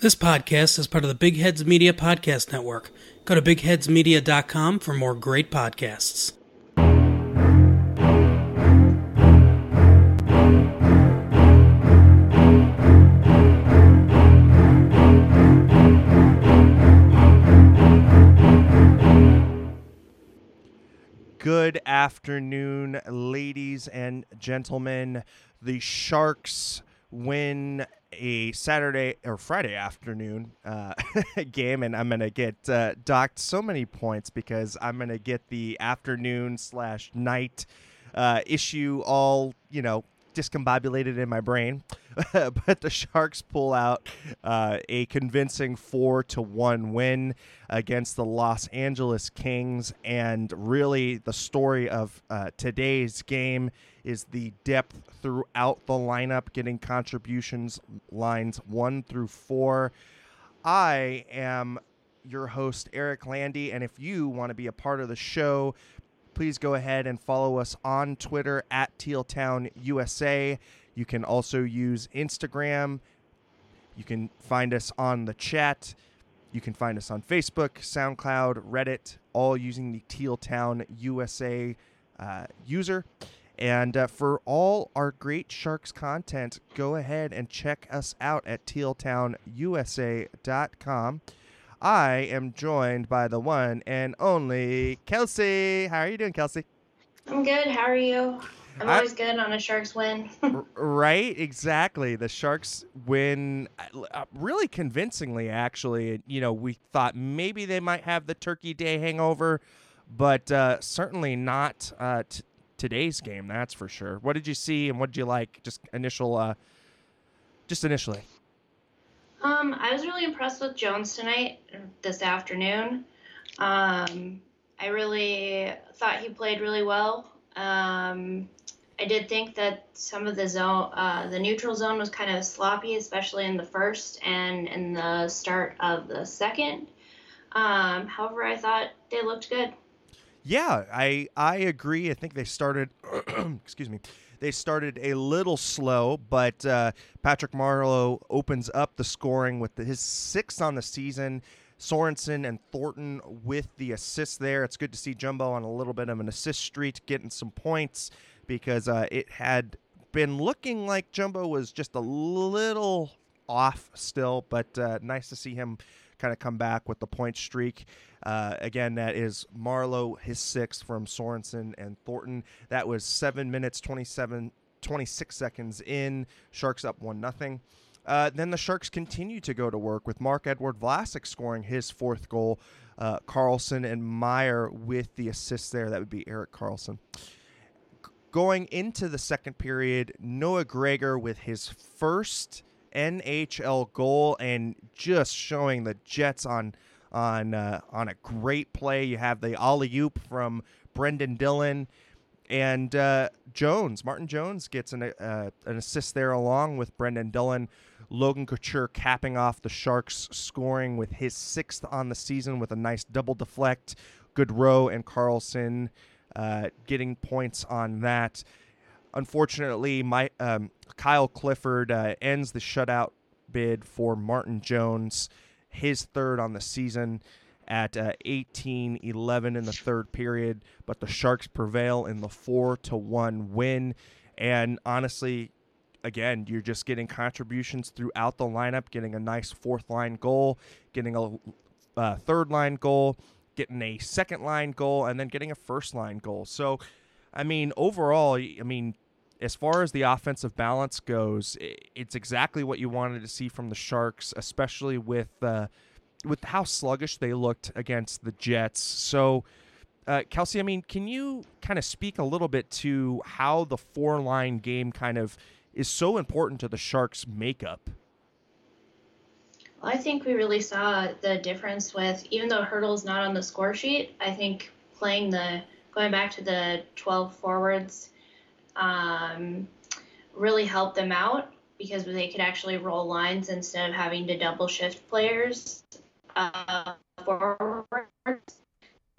This podcast is part of the Big Heads Media Podcast Network. Go to bigheadsmedia.com for more great podcasts. Good afternoon, ladies and gentlemen. The Sharks win a Saturday or Friday afternoon uh, game, and I'm gonna get uh, docked so many points because I'm gonna get the afternoon slash night uh, issue all you know discombobulated in my brain. but the Sharks pull out uh, a convincing four to one win against the Los Angeles Kings, and really the story of uh, today's game is the depth throughout the lineup, getting contributions lines one through four. I am your host, Eric Landy, and if you want to be a part of the show, please go ahead and follow us on Twitter at Tealtown USA. You can also use Instagram. You can find us on the chat. You can find us on Facebook, SoundCloud, Reddit, all using the Tealtown USA uh, user. And uh, for all our great Sharks content, go ahead and check us out at tealtownusa.com. I am joined by the one and only Kelsey. How are you doing, Kelsey? I'm good. How are you? I'm always good on a Sharks win. right, exactly. The Sharks win uh, really convincingly, actually. You know, we thought maybe they might have the Turkey Day hangover, but uh, certainly not uh, t- today's game. That's for sure. What did you see and what did you like? Just initial, uh, just initially. Um, I was really impressed with Jones tonight, this afternoon. Um, I really thought he played really well. Um, I did think that some of the zone, uh, the neutral zone was kind of sloppy, especially in the first and in the start of the second. Um, however, I thought they looked good. Yeah, I I agree. I think they started. excuse me. They started a little slow, but uh, Patrick Marleau opens up the scoring with his sixth on the season. Sorensen and Thornton with the assist there. It's good to see Jumbo on a little bit of an assist streak, getting some points because uh, it had been looking like Jumbo was just a little off still, but uh, nice to see him kind of come back with the point streak. Uh, again, that is Marleau, his sixth from Sorensen and Thornton. That was seven minutes, 27, 26 seconds in. Sharks up 1 nothing. Uh, then the Sharks continue to go to work with Marc-Edouard Vlasic scoring his fourth goal. Uh, Karlsson and Meier with the assist there. That would be Erik Karlsson. Going into the second period, Noah Gregor with his first NHL goal and just showing the Jets on on uh, on a great play. You have the alley oop from Brendan Dillon and uh, Jones. Martin Jones gets an uh, an assist there along with Brendan Dillon. Logan Couture capping off the Sharks scoring with his sixth on the season with a nice double deflect. Goodrow and Karlsson uh, getting points on that. Unfortunately, my um, Kyle Clifford uh, ends the shutout bid for Martin Jones, his third on the season at uh, 18 11 in the third period, but the Sharks prevail in the 4 to 1 win. And honestly, again, you're just getting contributions throughout the lineup, getting a nice fourth line goal, getting a uh, third line goal, getting a second line goal, and then getting a first line goal. So, I mean, overall, I mean, as far as the offensive balance goes, it's exactly what you wanted to see from the Sharks, especially with uh, with how sluggish they looked against the Jets. So, uh, Kelsey, I mean, can you kind of speak a little bit to how the four line game kind of is so important to the Sharks' makeup? Well, I think we really saw the difference with even though Hertl's not on the score sheet. I think playing the going back to the 12 forwards um, really helped them out because they could actually roll lines instead of having to double shift players uh, forwards.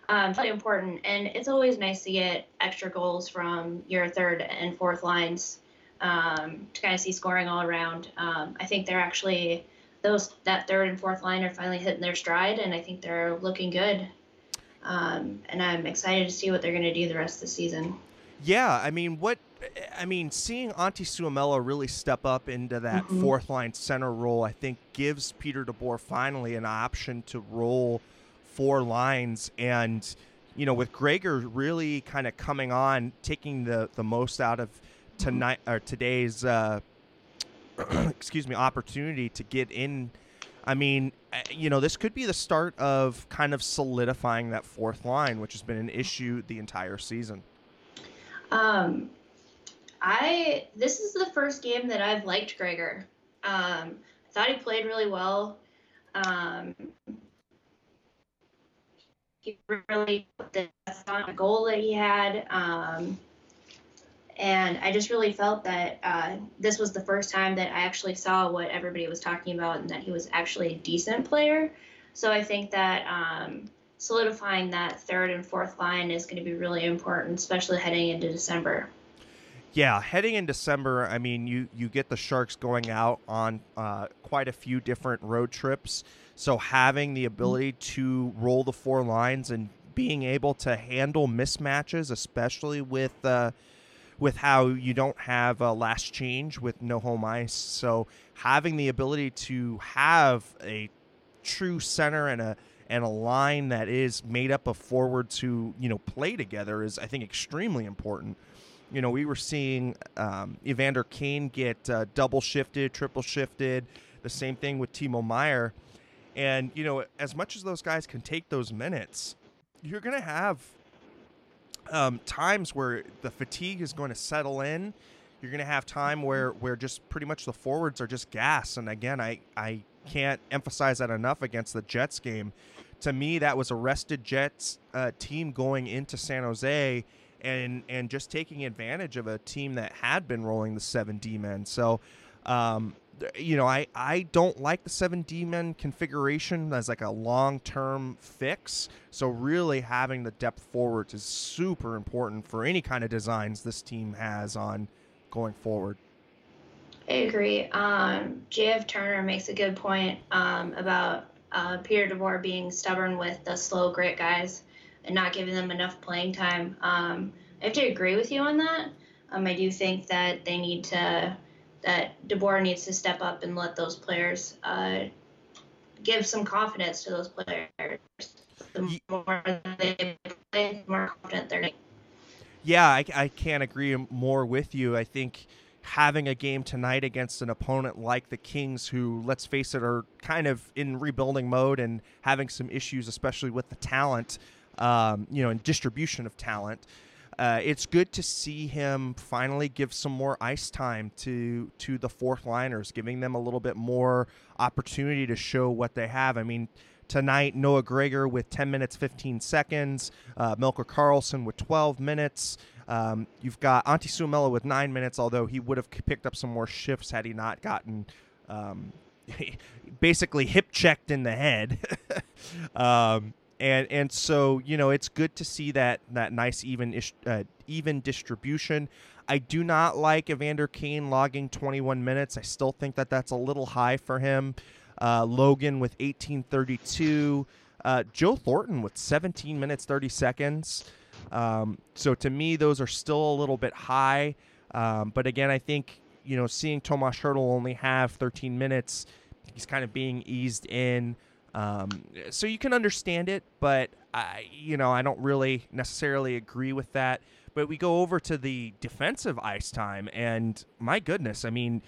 Um, really important, and it's always nice to get extra goals from your third and fourth lines um, to kind of see scoring all around. Um, I think they're actually those that third and fourth line are finally hitting their stride, and I think they're looking good. Um, and I'm excited to see what they're going to do the rest of the season. Yeah, I mean, what I mean, seeing Antti Suomela really step up into that mm-hmm. fourth line center role, I think gives Peter DeBoer finally an option to roll four lines and you know with Gregor really kind of coming on taking the the most out of tonight or today's uh, excuse me opportunity to get in I mean, eh, you know, this could be the start of kind of solidifying that fourth line, which has been an issue the entire season. Um, I this is the first game that I've liked Gregor. Um, I thought he played really well. Um, he really put the on a goal that he had. Um, and I just really felt that uh, this was the first time that I actually saw what everybody was talking about and that he was actually a decent player. So I think that um, solidifying that third and fourth line is going to be really important, especially heading into December. Yeah, heading in December, I mean, you you get the Sharks going out on uh, quite a few different road trips. So having the ability to roll the four lines and being able to handle mismatches, especially with uh, with how you don't have a last change with no home ice. So having the ability to have a true center and a and a line that is made up of forwards who you know play together is I think extremely important. You know, we were seeing um, Evander Kane get uh, double shifted, triple shifted. The same thing with Timo Meier. And, you know, as much as those guys can take those minutes, you're going to have um, times where the fatigue is going to settle in. You're going to have time where where just pretty much the forwards are just gas. And again, I I can't emphasize that enough against the Jets game. To me, that was a rested Jets uh, team going into San Jose and and just taking advantage of a team that had been rolling the seven D men. So. Um, you know, I, I don't like the 7D men configuration as like a long term fix. So, really having the depth forwards is super important for any kind of designs this team has on going forward. I agree. Um, JF Turner makes a good point um, about uh, Peter DeBoer being stubborn with the slow grit guys and not giving them enough playing time. Um, I have to agree with you on that. Um, I do think that they need to that DeBoer needs to step up and let those players uh, give some confidence to those players. The more they play, the more confident they're. Yeah, I, I can't agree more with you. I think having a game tonight against an opponent like the Kings, who, let's face it, are kind of in rebuilding mode and having some issues, especially with the talent, um, you know, and distribution of talent uh, it's good to see him finally give some more ice time to to the fourth liners, giving them a little bit more opportunity to show what they have. I mean, tonight Noah Gregor with 10 minutes 15 seconds, uh, Melker Karlsson with 12 minutes. Um, you've got Antti Suomela with nine minutes, although he would have picked up some more shifts had he not gotten um, basically hip checked in the head. um, and and so you know it's good to see that that nice even ish, uh, even distribution. I do not like Evander Kane logging 21 minutes. I still think that that's a little high for him. Uh, Logan with 1832. Uh, Joe Thornton with 17 minutes 30 seconds. Um, so to me, those are still a little bit high. Um, but again, I think you know seeing Tomas Hertl only have 13 minutes, he's kind of being eased in. Um, so you can understand it, but I, you know, I don't really necessarily agree with that. But we go over to the defensive ice time, and my goodness, I mean,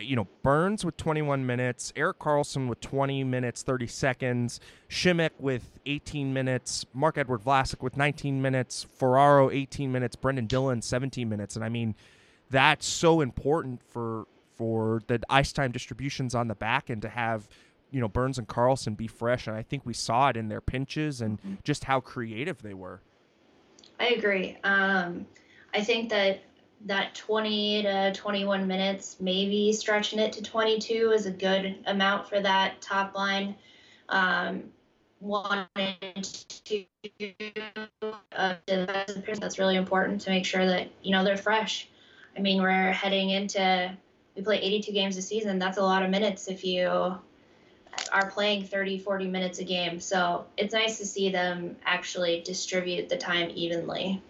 you know, Burns with 21 minutes, Erik Karlsson with 20 minutes 30 seconds, Simek with 18 minutes, Marc-Edouard Vlasic with 19 minutes, Ferraro 18 minutes, Brendan Dillon 17 minutes, and I mean, that's so important for for the ice time distributions on the back and to have you know Burns and Karlsson be fresh, and I think we saw it in their pinches and mm-hmm. just how creative they were. I agree. Um, I think that that 20 to 21 minutes, maybe stretching it to 22 is a good amount for that top line. Um, one and two uh, that's really important to make sure that you know they're fresh. I mean, we're heading into we play 82 games a season. That's a lot of minutes if you are playing 30, 40 minutes a game. So it's nice to see them actually distribute the time evenly.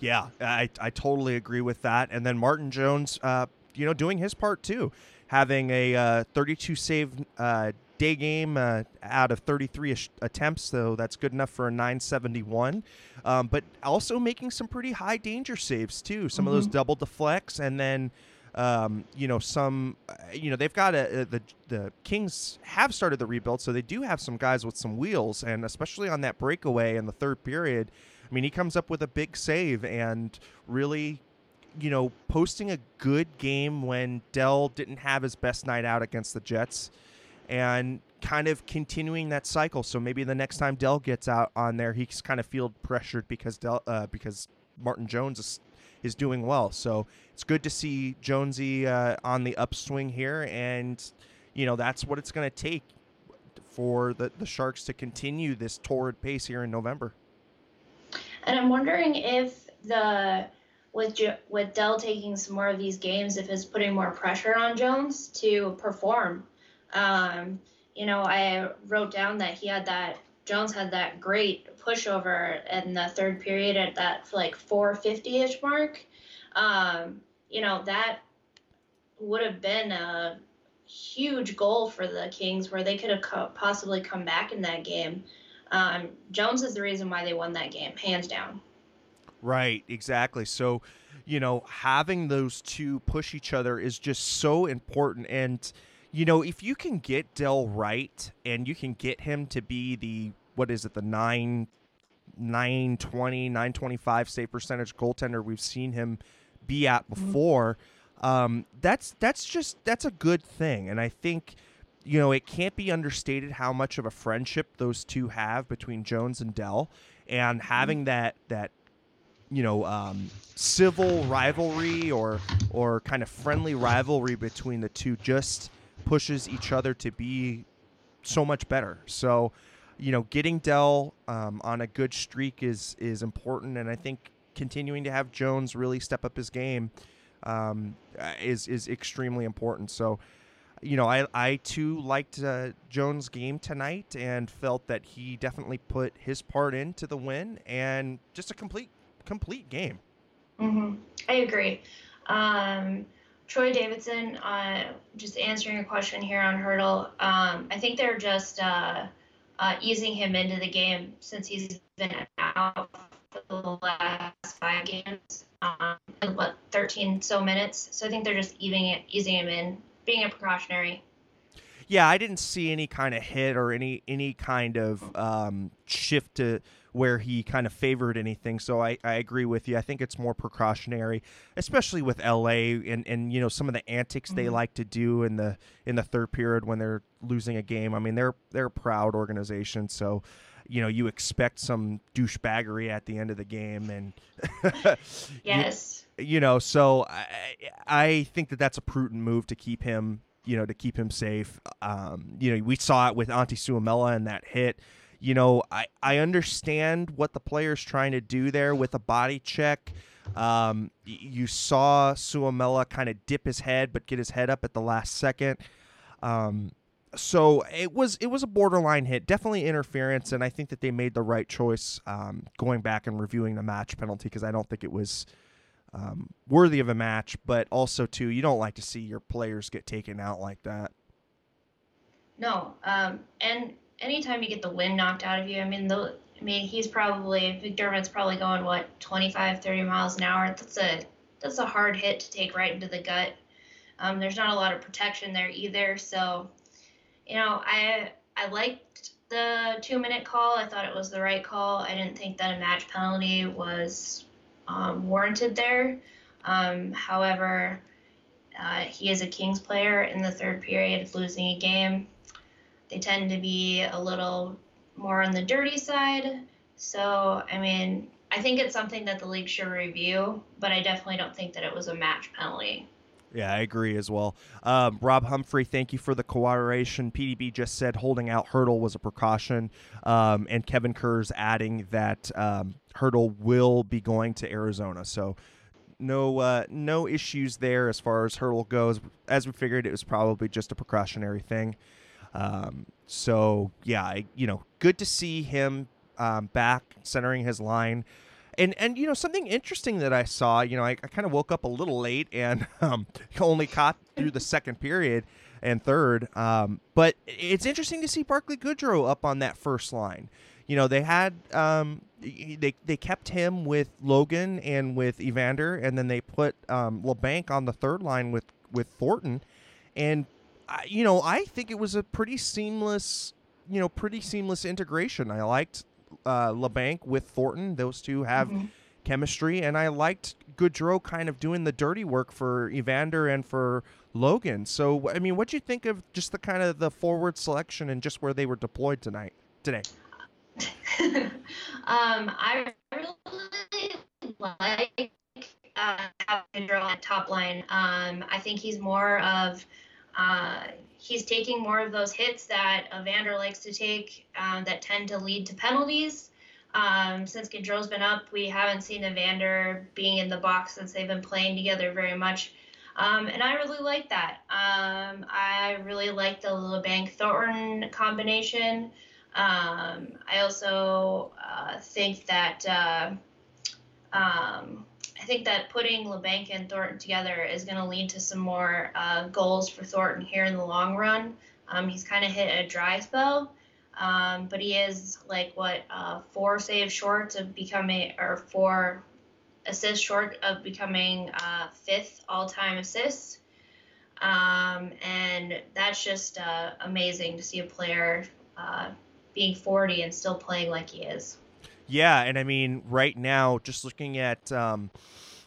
Yeah, I, I totally agree with that. And then Martin Jones, uh, you know, doing his part too, having a uh, 32 save uh, day game uh, out of 33 attempts, so that's good enough for a 971. Um, but also making some pretty high danger saves too. Some mm-hmm. of those mm-hmm. double deflects, and then um, you know some, uh, you know they've got a, a, the the Kings have started the rebuild, so they do have some guys with some wheels, and especially on that breakaway in the third period. I mean, he comes up with a big save and really you know, posting a good game when Dell didn't have his best night out against the Jets and kind of continuing that cycle. So maybe the next time Dell gets out on there, he's kind of feel pressured because Dell, uh, because Martin Jones is, is doing well. So it's good to see Jonesy uh, on the upswing here, and you know that's what it's going to take for the the Sharks to continue this torrid pace here in November. And I'm wondering if the with with Dell taking some more of these games, if it's putting more pressure on Jones to perform um, you know, I wrote down that he had that Jones had that great pushover in the third period at that like 450-ish mark. Um, you know, that would have been a huge goal for the Kings where they could have co- possibly come back in that game. Um, Jones is the reason why they won that game, hands down. Right, exactly. So, you know, having those two push each other is just so important. And, you know, if you can get Dell right and you can get him to be the what is it, the nine 920, 925 save percentage goaltender we've seen him be at mm-hmm. before, um, that's that's just that's a good thing. And I think, you know, it can't be understated how much of a friendship those two have between Jones and Dell. And mm-hmm. having that that you know um, civil rivalry or or kind of friendly rivalry between the two just pushes each other to be so much better. So, you know, getting Dell um, on a good streak is is important, and I think continuing to have Jones really step up his game um, is is extremely important. So, you know, I I too liked uh, Jones' game tonight and felt that he definitely put his part into the win and just a complete complete game. Mm-hmm. I agree. Um, Troy Davidson, uh, just answering a question here on Hertl. Um, I think they're just uh, uh, easing him into the game since he's been out for the last five games, um, what 13 so minutes. So I think they're just easing it, easing him in, being a precautionary. Yeah, I didn't see any kind of hit or any any kind of um, shift to where he kind of favored anything. So I, I agree with you. I think it's more precautionary, especially with LA and, and you know some of the antics mm-hmm. they like to do in the in the third period when they're losing a game. I mean they're they're a proud organization, so you know you expect some douchebaggery at the end of the game and yes you, you, know so I, I think that that's a prudent move to keep him you know to keep him safe um, you know we saw it with Antti Suomela and that hit you know, I, I understand what the player's trying to do there with a body check. Um, you saw Suomela kind of dip his head, but get his head up at the last second. Um, so it was it was a borderline hit, definitely interference, and I think that they made the right choice um, going back and reviewing the match penalty because I don't think it was um, worthy of a match. But also too, you don't like to see your players get taken out like that. No, um, and anytime you get the wind knocked out of you, I mean, the, I mean, he's probably McDermott's probably going what 25, 30 miles an hour. That's a that's a hard hit to take right into the gut. Um, there's not a lot of protection there either, so you know, I I liked the two minute call. I thought it was the right call. I didn't think that a match penalty was um, warranted there. Um, however, uh, he is a Kings player in the third period, losing a game. They tend to be a little more on the dirty side. So, I mean, I think it's something that the league should review, but I definitely don't think that it was a match penalty. Yeah, I agree as well. Um, Rob Humphrey, thank you for the cooperation. PDB just said holding out Hertl was a precaution, um, and Kevin Kurz adding that um, Hertl will be going to Arizona. So no uh, no issues there as far as Hertl goes. As we figured, it was probably just a precautionary thing. Um, so yeah, I, you know, good to see him um, back centering his line. And and you know something interesting that I saw, you know, I, I kind of woke up a little late and um, only caught through the second period and third. Um, but it's interesting to see Barclay Goodrow up on that first line. You know, they had um, they they kept him with Logan and with Evander, and then they put um, Labanc on the third line with with Thornton, and I, you know I think it was a pretty seamless, you know, pretty seamless integration. I liked uh, Labanc with Thornton; those two have mm-hmm. chemistry, and I liked Goodrow kind of doing the dirty work for Evander and for Logan. So, I mean, what do you think of just the kind of the forward selection and just where they were deployed tonight today? um, I really like uh, having on top line. Um, I think he's more of uh, he's taking more of those hits that Evander likes to take um, that tend to lead to penalties. Um, since Goodrow's been up, we haven't seen Evander being in the box since they've been playing together very much. Um, and I really like that. Um, I really like the Labanc Thornton combination. Um, I also uh, think that uh, um, I think that putting Labanc and Thornton together is going to lead to some more uh, goals for Thornton here in the long run. Um, he's kind of hit a dry spell, um, but he is like what uh, four saves short of becoming, or four assists short of becoming uh, fifth all-time assists. Um, and that's just uh, amazing to see a player uh, being 40 and still playing like he is. Yeah, and I mean, right now, just looking at um,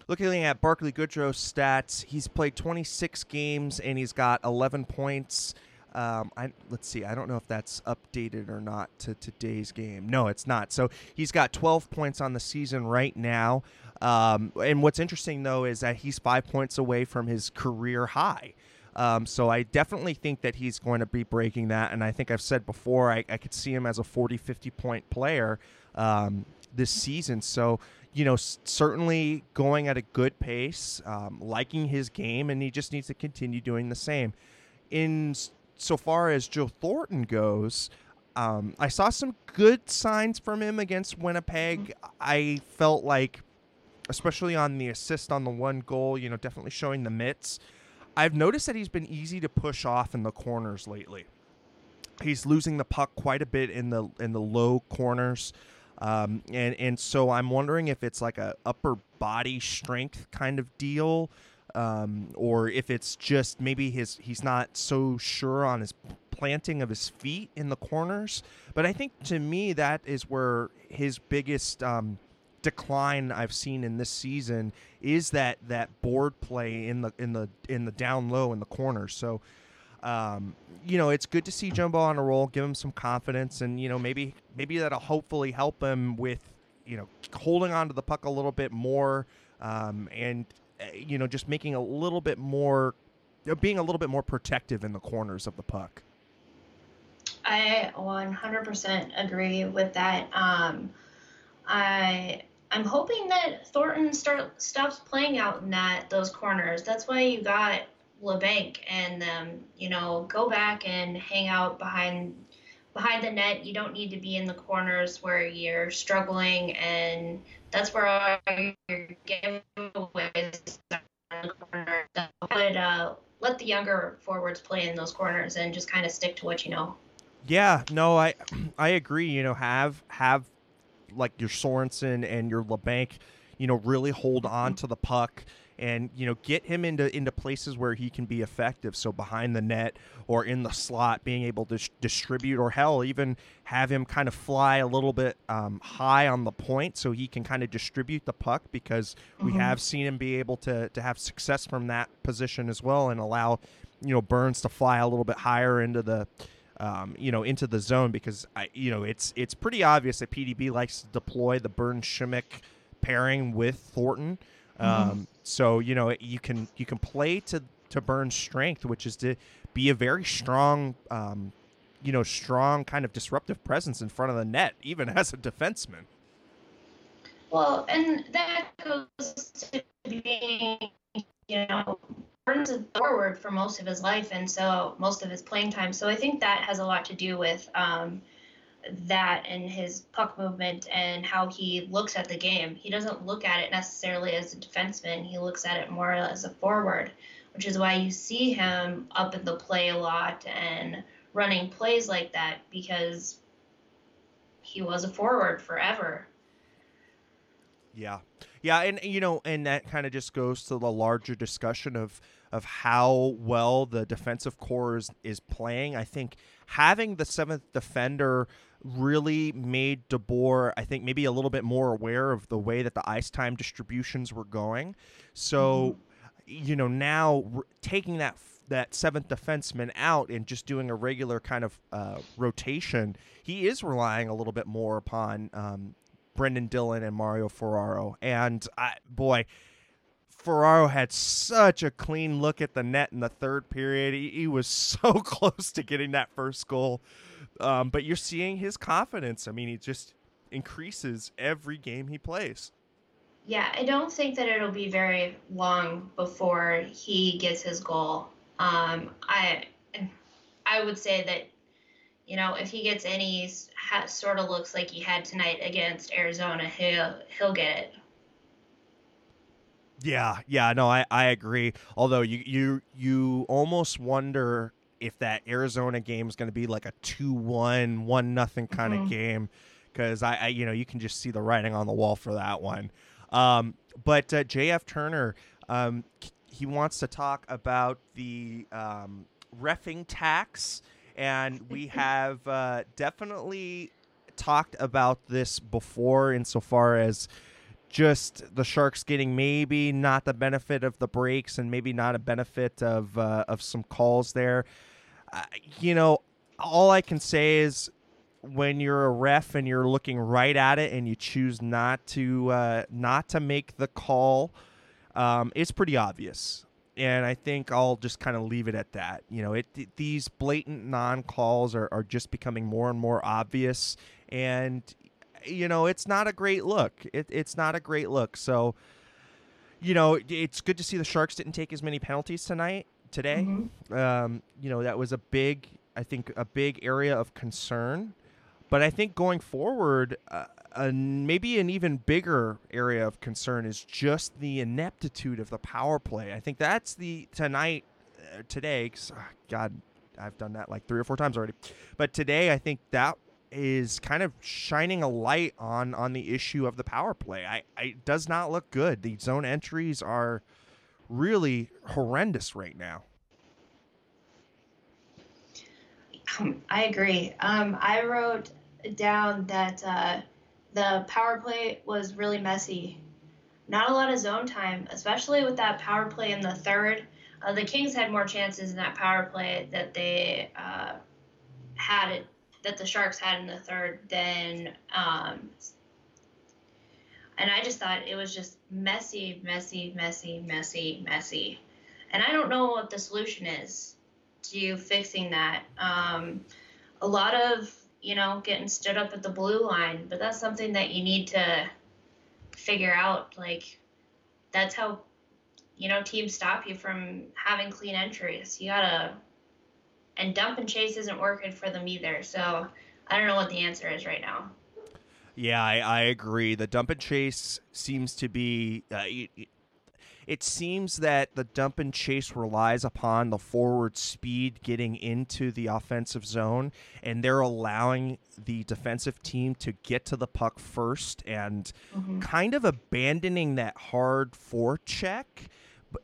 looking at Barclay Goodrow's stats, he's played 26 games and he's got 11 points. Um, I, let's see. I don't know if that's updated or not to today's game. No, it's not. So he's got 12 points on the season right now. Um, and what's interesting though is that he's five points away from his career high. Um, so I definitely think that he's going to be breaking that. And I think I've said before, I, I could see him as a 40, 50 point player um, this season. So, you know, certainly going at a good pace, um, liking his game, and he just needs to continue doing the same. In so far as Joe Thornton goes, um, I saw some good signs from him against Winnipeg. I felt like, especially on the assist on the one goal, you know, definitely showing the mitts. I've noticed that he's been easy to push off in the corners lately. He's losing the puck quite a bit in the in the low corners. Um, and and so I'm wondering if it's like a upper body strength kind of deal, um, or if it's just maybe his he's not so sure on his planting of his feet in the corners. But I think to me that is where his biggest um, decline I've seen in this season is that that board play in the in the in the down low in the corners. So um, you know, it's good to see Jumbo on a roll, give him some confidence, and you know, maybe maybe that'll hopefully help him with you know holding on to the puck a little bit more, um, and eh, you know, just making a little bit more, being a little bit more protective in the corners of the puck. I 100% agree with that. Um, I I'm hoping that Thornton start stops playing out in that those corners. That's why you got Labanc and them. You know, go back and hang out behind behind the net. You don't need to be in the corners where you're struggling, and that's where your giveaways But uh, let the younger forwards play in those corners and just kind of stick to what you know. Yeah, no, I I agree. You know, have have like your Sorensen and your Labanc, you know, really hold on to the puck and you know get him into into places where he can be effective so behind the net or in the slot being able to sh- distribute or hell even have him kind of fly a little bit um, high on the point so he can kind of distribute the puck because mm-hmm. we have seen him be able to to have success from that position as well and allow you know Burns to fly a little bit higher into the um, you know, into the zone because I, you know, it's it's pretty obvious that PDB likes to deploy the Burns Simek pairing with Thornton. Mm-hmm. Um, so you know, you can you can play to to Burns' strength, which is to be a very strong, um, you know, strong kind of disruptive presence in front of the net, even as a defenseman. Well, and that goes to being, you know, Burns is forward for most of his life, and so most of his playing time. So I think that has a lot to do with um, that and his puck movement and how he looks at the game. He doesn't look at it necessarily as a defenseman. He looks at it more as a forward, which is why you see him up in the play a lot and running plays like that because he was a forward forever. Yeah. Yeah, and you know, and that kind of just goes to the larger discussion of of how well the defensive core is, is playing. I think having the seventh defender really made DeBoer, I think, maybe a little bit more aware of the way that the ice time distributions were going. So, mm-hmm. you know, now r- taking that that seventh defenseman out and just doing a regular kind of uh, rotation, he is relying a little bit more upon um, Brendan Dillon and Mario Ferraro. And I, boy, Ferraro had such a clean look at the net in the third period. He, he was so close to getting that first goal. Um, but you're seeing his confidence. I mean, he just increases every game he plays. Yeah, I don't think that it'll be very long before he gets his goal. Um, I I would say that you know, if he gets any ha- sort of looks like he had tonight against Arizona, he'll he'll get it. Yeah, yeah, no, I, I agree. Although you you you almost wonder if that Arizona game is going to be like a 2-1, 1 nothing kind mm-hmm. of game cuz I, I, you know, you can just see the writing on the wall for that one. Um, but uh, JF Turner um, he wants to talk about the um, refing tax and we have uh, definitely talked about this before insofar as just the Sharks getting maybe not the benefit of the breaks and maybe not a benefit of uh, of some calls there. You know, all I can say is when you're a ref and you're looking right at it and you choose not to uh, not to make the call, um, it's pretty obvious and I think I'll just kind of leave it at that. You know, it, it these blatant non calls are, are just becoming more and more obvious, and you know, it's not a great look. It, it's not a great look. So, you know, it's good to see the Sharks didn't take as many penalties tonight today. Mm-hmm. Um, you know, that was a big, I think, a big area of concern. But I think going forward, uh, a, maybe an even bigger area of concern is just the ineptitude of the power play. I think that's the tonight, uh, today. Cause, oh, God, I've done that like three or four times already. But today, I think that is kind of shining a light on on the issue of the power play. I, I it does not look good. The zone entries are really horrendous right now. Um, I agree. Um, I wrote down that uh, the power play was really messy. Not a lot of zone time, especially with that power play in the third. Uh, the Kings had more chances in that power play that they uh, had it, that the Sharks had in the third than. Um, and I just thought it was just messy, messy, messy, messy, messy. And I don't know what the solution is to fixing that. Um, a lot of you know, getting stood up at the blue line, but that's something that you need to figure out. Like, that's how, you know, teams stop you from having clean entries. You gotta, and dump and chase isn't working for them either. So I don't know what the answer is right now. Yeah, I, I agree. The dump and chase seems to be uh, it seems that the dump and chase relies upon the forward speed getting into the offensive zone, and they're allowing the defensive team to get to the puck first and mm-hmm. kind of abandoning that hard forecheck.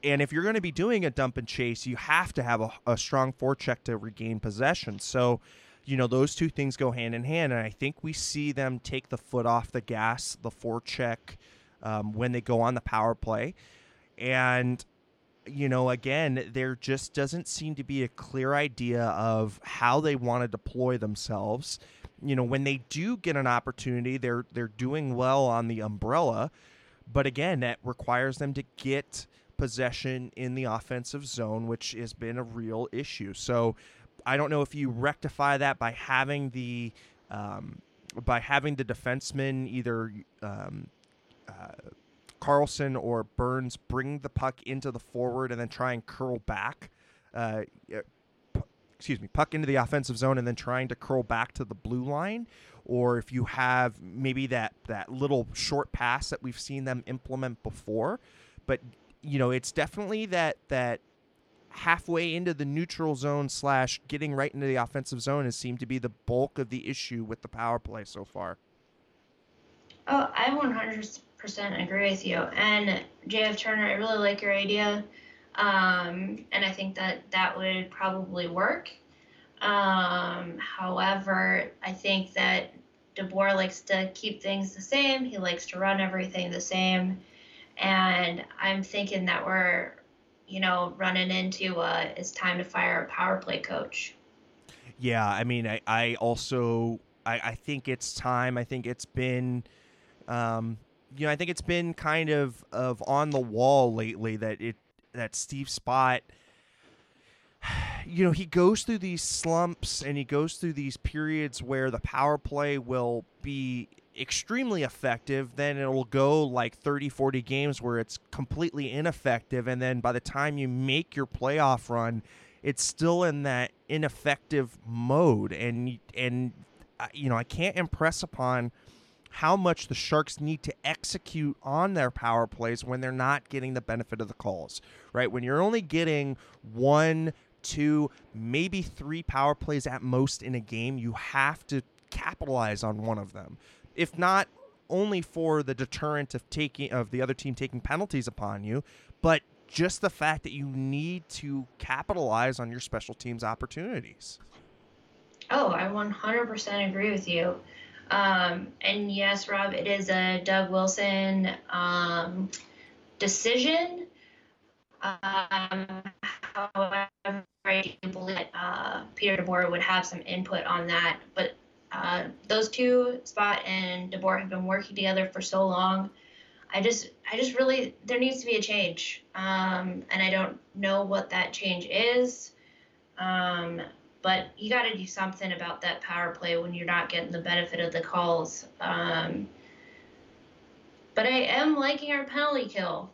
And if you're going to be doing a dump and chase, you have to have a, a strong forecheck to regain possession. So, you know, those two things go hand in hand. And I think we see them take the foot off the gas, the forecheck, um, when they go on the power play. And you know, again, there just doesn't seem to be a clear idea of how they want to deploy themselves. You know, when they do get an opportunity, they're they're doing well on the umbrella, but again, that requires them to get possession in the offensive zone, which has been a real issue. So, I don't know if you rectify that by having the um, by having the defenseman either um, uh, Karlsson or Burns bring the puck into the forward and then try and curl back. Uh, excuse me, puck into the offensive zone and then trying to curl back to the blue line, or if you have maybe that that little short pass that we've seen them implement before, but you know it's definitely that that halfway into the neutral zone slash getting right into the offensive zone has seemed to be the bulk of the issue with the power play so far. Oh, I 100% agree with you. And JF Turner, I really like your idea. Um, and I think that that would probably work. Um, however, I think that DeBoer likes to keep things the same. He likes to run everything the same. And I'm thinking that we're, you know, running into uh, it's time to fire a power play coach. Yeah, I mean, I, I also I, I think it's time. I think it's been um, you know, I think it's been kind of of on the wall lately that it that Steve Spott. you know, he goes through these slumps and he goes through these periods where the power play will be extremely effective. Then it'll go like 30, 40 games where it's completely ineffective. And then by the time you make your playoff run, it's still in that ineffective mode. And, and, uh, you know, I can't impress upon how much the Sharks need to execute on their power plays when they're not getting the benefit of the calls, right? When you're only getting one, two, maybe three power plays at most in a game, you have to capitalize on one of them. If not only for the deterrent of taking of the other team taking penalties upon you, but just the fact that you need to capitalize on your special teams opportunities. Oh, I 100% agree with you. Um, and yes, Rob, it is a Doug Wilson um, decision. Um, however, I believe that uh, Peter DeBoer would have some input on that. But uh, those two, Spott and DeBoer, have been working together for so long. I just, I just really, there needs to be a change, um, and I don't know what that change is. Um, but you got to do something about that power play when you're not getting the benefit of the calls. Um, but I am liking our penalty kill.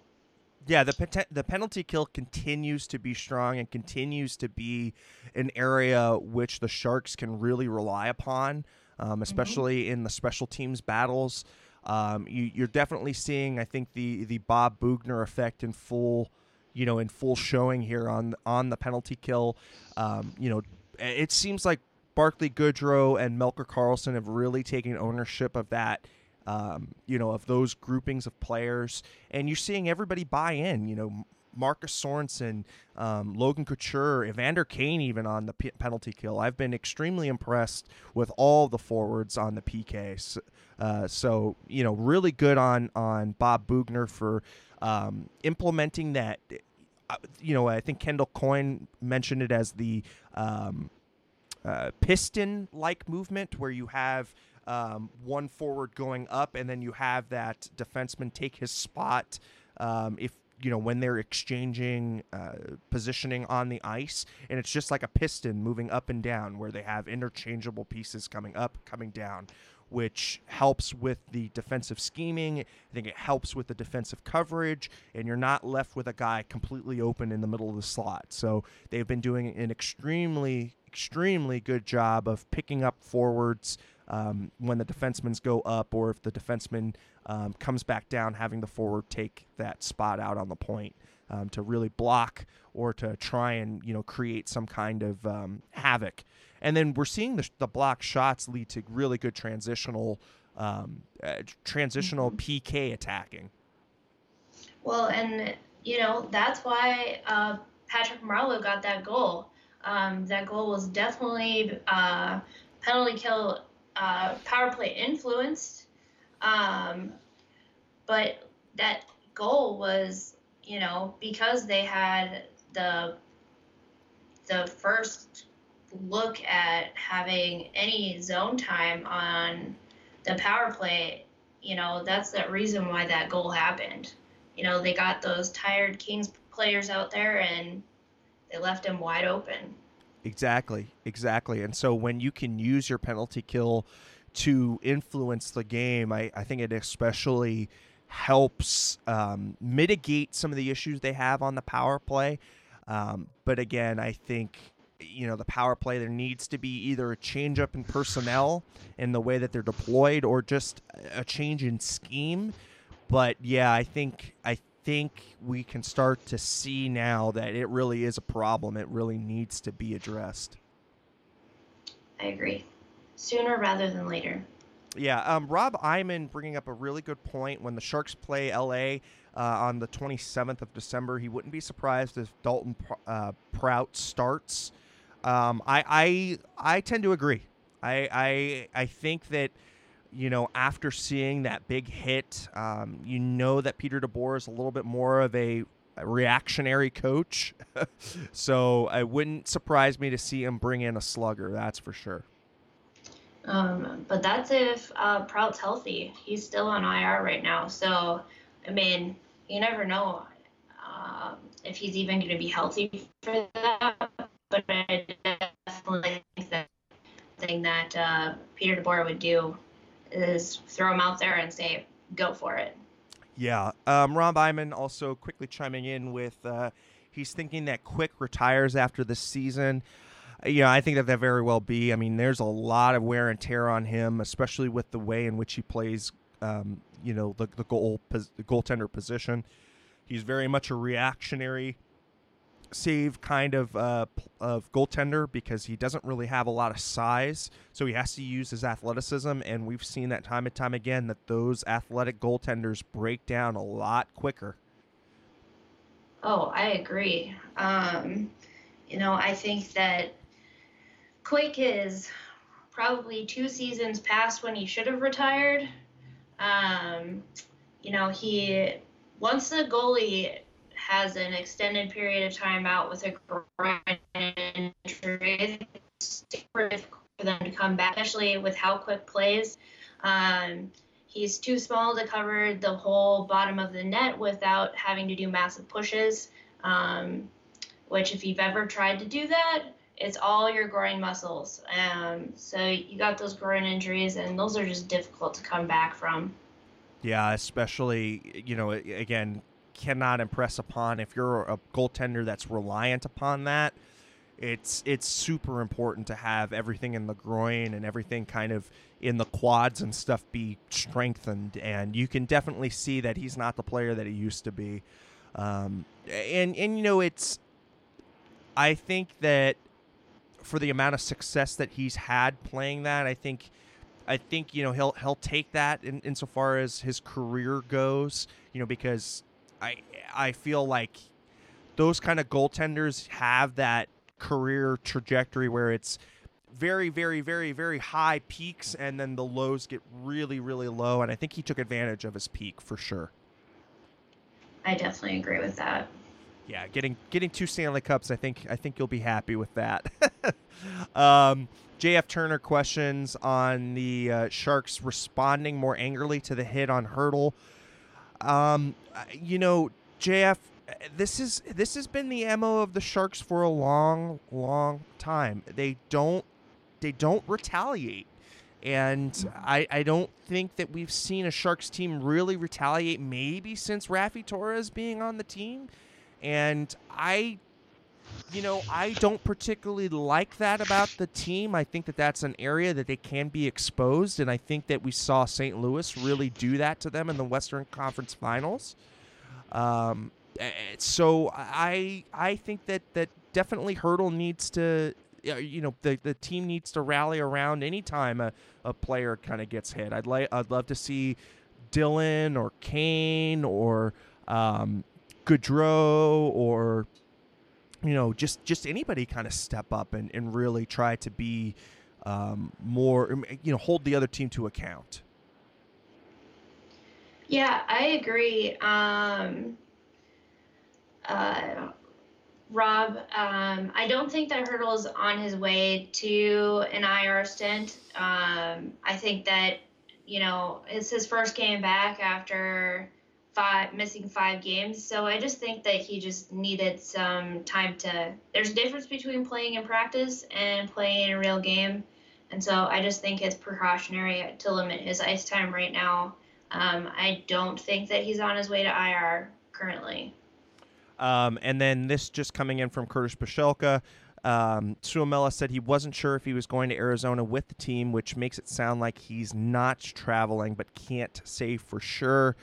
Yeah, the the penalty kill continues to be strong and continues to be an area which the Sharks can really rely upon, um, mm-hmm. especially mm-hmm. in the special teams battles. Um, you, are definitely seeing, I think, the the Bob Boughner effect in full, you know, in full showing here on on the penalty kill. Um, you know, it seems like Barclay Goodrow and Melker Karlsson have really taken ownership of that. Um, you know, of those groupings of players, and you're seeing everybody buy in. You know, Marcus Sorensen, um, Logan Couture, Evander Kane, even on the p- penalty kill. I've been extremely impressed with all the forwards on the PK. So, uh, so you know, really good on on Bob Boughner for um, implementing that uh, you know, I think Kendall Coyne mentioned it as the um, uh, piston-like movement, where you have um, one forward going up, and then you have that defenseman take his spot. Um, if you know when they're exchanging uh, positioning on the ice, and it's just like a piston moving up and down, where they have interchangeable pieces coming up, coming down which helps with the defensive scheming. I think it helps with the defensive coverage, and you're not left with a guy completely open in the middle of the slot. So they've been doing an extremely, extremely good job of picking up forwards um, when the defensemen go up, or if the defenseman um, comes back down, having the forward take that spot out on the point. Um, to really block or to try and you know create some kind of um, havoc and then we're seeing the, the block shots lead to really good transitional um, uh, transitional mm-hmm. PK attacking. Well, and you know that's why uh, Patrick Marleau got that goal. Um, that goal was definitely uh, penalty kill, uh, power play influenced, um, but that goal was you know because they had the the first look at having any zone time on the power play, you know, that's the reason why that goal happened. You know, they got those tired Kings players out there and they left him wide open. Exactly, exactly. And so when you can use your penalty kill to influence the game, I, I think it especially helps um, mitigate some of the issues they have on the power play. Um, but again, I think you know the power play there needs to be either a change up in personnel in the way that they're deployed or just a change in scheme. But yeah, I think I think we can start to see now that it really is a problem. It really needs to be addressed. I agree. Sooner rather than later. Yeah, um, Rob Iman bringing up a really good point. When the Sharks play LA uh, on the 27th of December, he wouldn't be surprised if Dalton uh, Prout starts. Um, I, I I tend to agree. I I I think that you know after seeing that big hit, um, you know that Peter DeBoer is a little bit more of a reactionary coach, so it wouldn't surprise me to see him bring in a slugger. That's for sure. Um, but that's if uh, Prout's healthy. He's still on IR right now. So, I mean, you never know um, if he's even going to be healthy for that. But I definitely think that thing that uh, Peter DeBoer would do is throw him out there and say, go for it. Yeah. Um, Rob Iman also quickly chiming in with uh, he's thinking that Quick retires after the season yeah, I think that that very well be. I mean, there's a lot of wear and tear on him, especially with the way in which he plays. Um, you know, the the goal the goaltender position. He's very much a reactionary save kind of uh, of goaltender because he doesn't really have a lot of size, so he has to use his athleticism, and we've seen that time and time again that those athletic goaltenders break down a lot quicker. Oh, I agree. Um, you know, I think that Quick is probably two seasons past when he should have retired. Um, you know, he once the goalie has an extended period of time out with a groin injury, it's for them to come back, especially with how Quick plays. Um, he's too small to cover the whole bottom of the net without having to do massive pushes. Um, which, if you've ever tried to do that, it's all your groin muscles. Um, so you got those groin injuries, and those are just difficult to come back from. Yeah, especially you know again cannot impress upon if you're a goaltender that's reliant upon that. It's it's super important to have everything in the groin and everything kind of in the quads and stuff be strengthened, and you can definitely see that he's not the player that he used to be. Um, and and you know it's I think that for the amount of success that he's had playing that, I think I think you know he'll he'll take that in insofar as his career goes. You know because I I feel like those kind of goaltenders have that career trajectory where it's very very very very high peaks and then the lows get really really low and I think he took advantage of his peak for sure. I definitely agree with that yeah, getting getting two Stanley Cups, I think I think you'll be happy with that. um, JF Turner questions on the uh, Sharks responding more angrily to the hit on Hertl. Um, you know, JF, this is this has been the mo of the Sharks for a long, long time. They don't they don't retaliate. And I, I don't think that we've seen a Sharks team really retaliate maybe since Raffi Torres being on the team. And I, you know, I don't particularly like that about the team. I think that that's an area that they can be exposed. And I think that we saw St. Louis really do that to them in the Western Conference Finals. Um, so I I think that that definitely Hertl needs to you know the the team needs to rally around anytime a, a player kind of gets hit. I'd like I'd love to see Dylan or Kane or um, Goodrow or you know just just anybody kind of step up and, and really try to be um, more um, you know hold the other team to account. Yeah i agree. Um, uh, rob um, i don't think that Hertl's on his way to an ir stint. Um, i think that you know it's his first game back after five missing five games. So I just think that he just needed some time to. There's a difference between playing in practice and playing in a real game, and so I just think it's precautionary to limit his ice time right now. Um, I don't think that he's on his way to IR currently. Um, and then this just coming in from Curtis Pashelka. Um, said he wasn't sure if he was going to Arizona with the team, which makes it sound like he's not traveling, but can't say for sure.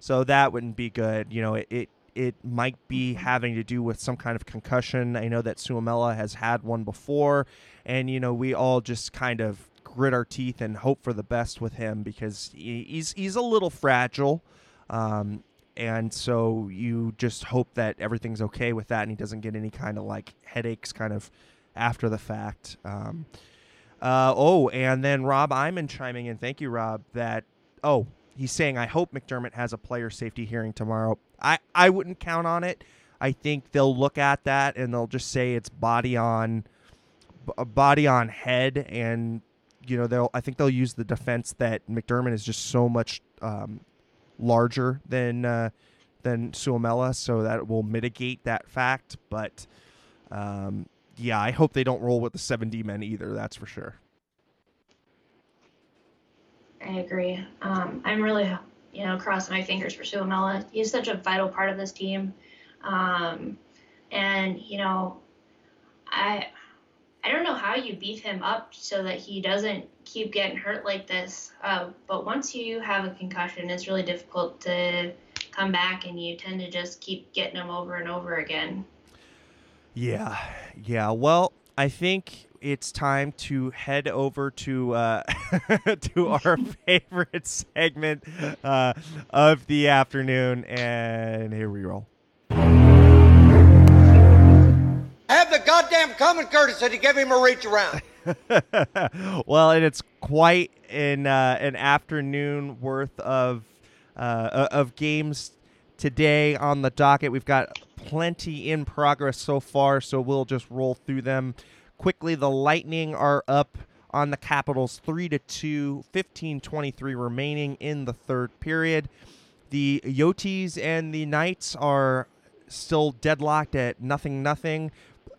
So that wouldn't be good. You know, it, it it might be having to do with some kind of concussion. I know that Suomela has had one before, and you know we all just kind of grit our teeth and hope for the best with him because he's he's a little fragile. Um, and so you just hope that everything's okay with that and he doesn't get any kind of like headaches kind of after the fact. Um, uh, oh, and then Rob Iman chiming in. Thank you, Rob. That oh, he's saying I hope MacDermid has a player safety hearing tomorrow. I I wouldn't count on it. I think they'll look at that and they'll just say it's body on body on head and you know they'll I think they'll use the defense that MacDermid is just so much um, larger than uh, than Suomela, so that will mitigate that fact. But um, yeah, I hope they don't roll with the 7D men either. That's for sure. I agree. Um, I'm really, you know, crossing my fingers for Suomela. He's such a vital part of this team, um, and you know, I I don't know how you beef him up so that he doesn't keep getting hurt like this. Uh, but once you have a concussion, it's really difficult to come back, and you tend to just keep getting them over and over again. Yeah, yeah. Well, I think it's time to head over to uh, to our favorite segment uh, of the afternoon, and here we roll. Have the goddamn common courtesy to give him a reach around. well, and it's quite an uh, an afternoon worth of uh, of games today on the docket. We've got plenty in progress so far, so we'll just roll through them quickly. The Lightning are up on the Capitals 3 to 2, 15-23 remaining in the third period. The Yotes and the Knights are still deadlocked at nothing nothing.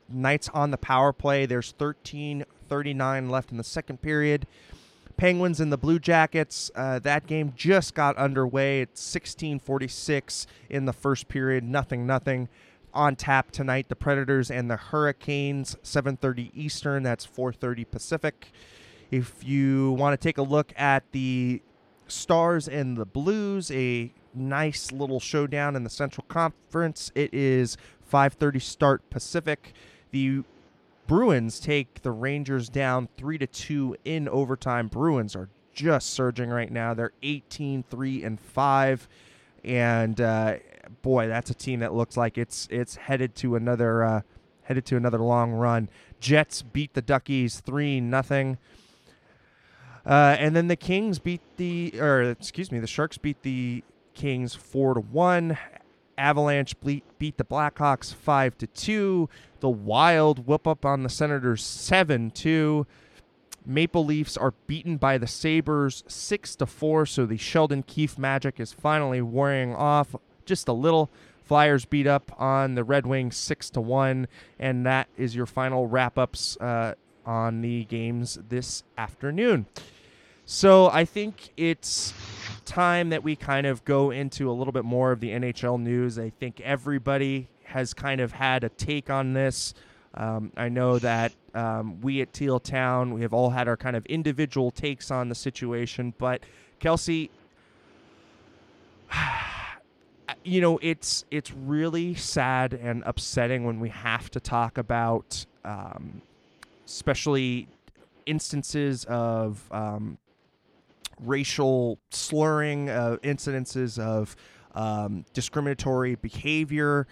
Knights on the power play. There's 13:39 left in the second period. Penguins and the Blue Jackets. Uh, that game just got underway. It's 16:46 in the first period. Nothing, nothing. On tap tonight, the Predators and the Hurricanes. 7:30 Eastern. That's 4:30 Pacific. If you want to take a look at the Stars and the Blues, a nice little showdown in the Central Conference. It is 5:30 start Pacific. The Bruins take the Rangers down 3 to 2 in overtime. Bruins are just surging right now. They're 18 3 and 5 and uh, boy, that's a team that looks like it's it's headed to another uh, headed to another long run. Jets beat the Duckies 3 nothing. Uh, and then the Kings beat the, or excuse me, the Sharks beat the Kings four to one. Avalanche beat, beat the Blackhawks five to two. The Wild whoop up on the Senators seven two. Maple Leafs are beaten by the Sabres six to four. So the Sheldon Keefe magic is finally wearing off just a little. Flyers beat up on the Red Wings six to one, and that is your final wrap ups uh, on the games this afternoon. So I think it's time that we kind of go into a little bit more of the NHL news. I think everybody has kind of had a take on this. Um, I know that um, we at Teal Town, we have all had our kind of individual takes on the situation, but Kelsey, you know, it's it's really sad and upsetting when we have to talk about, um, especially instances of um, racial slurring, uh, incidences of um, discriminatory behavior.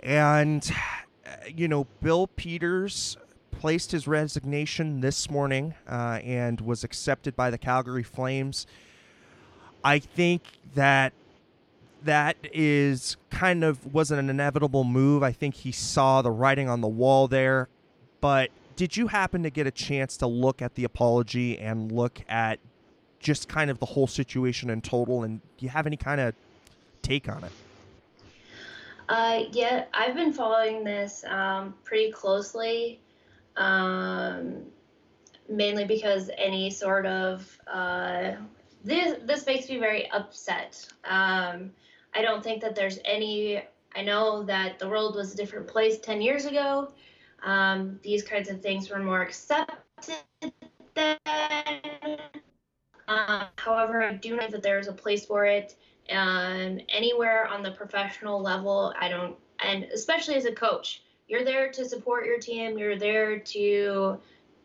And, uh, you know, Bill Peters placed his resignation this morning uh, and was accepted by the Calgary Flames. I think that that is kind of was an inevitable move. I think he saw the writing on the wall there. But did you happen to get a chance to look at the apology and look at just kind of the whole situation in total? And do you have any kind of take on it? Uh, yeah, I've been following this um, pretty closely, um, mainly because any sort of uh, this this makes me very upset. Um, I don't think that there's any. I know that the world was a different place 10 years ago. Um, these kinds of things were more accepted then. Um, however, I do know that there's a place for it. Um, anywhere on the professional level, I don't, and especially as a coach, you're there to support your team. You're there to,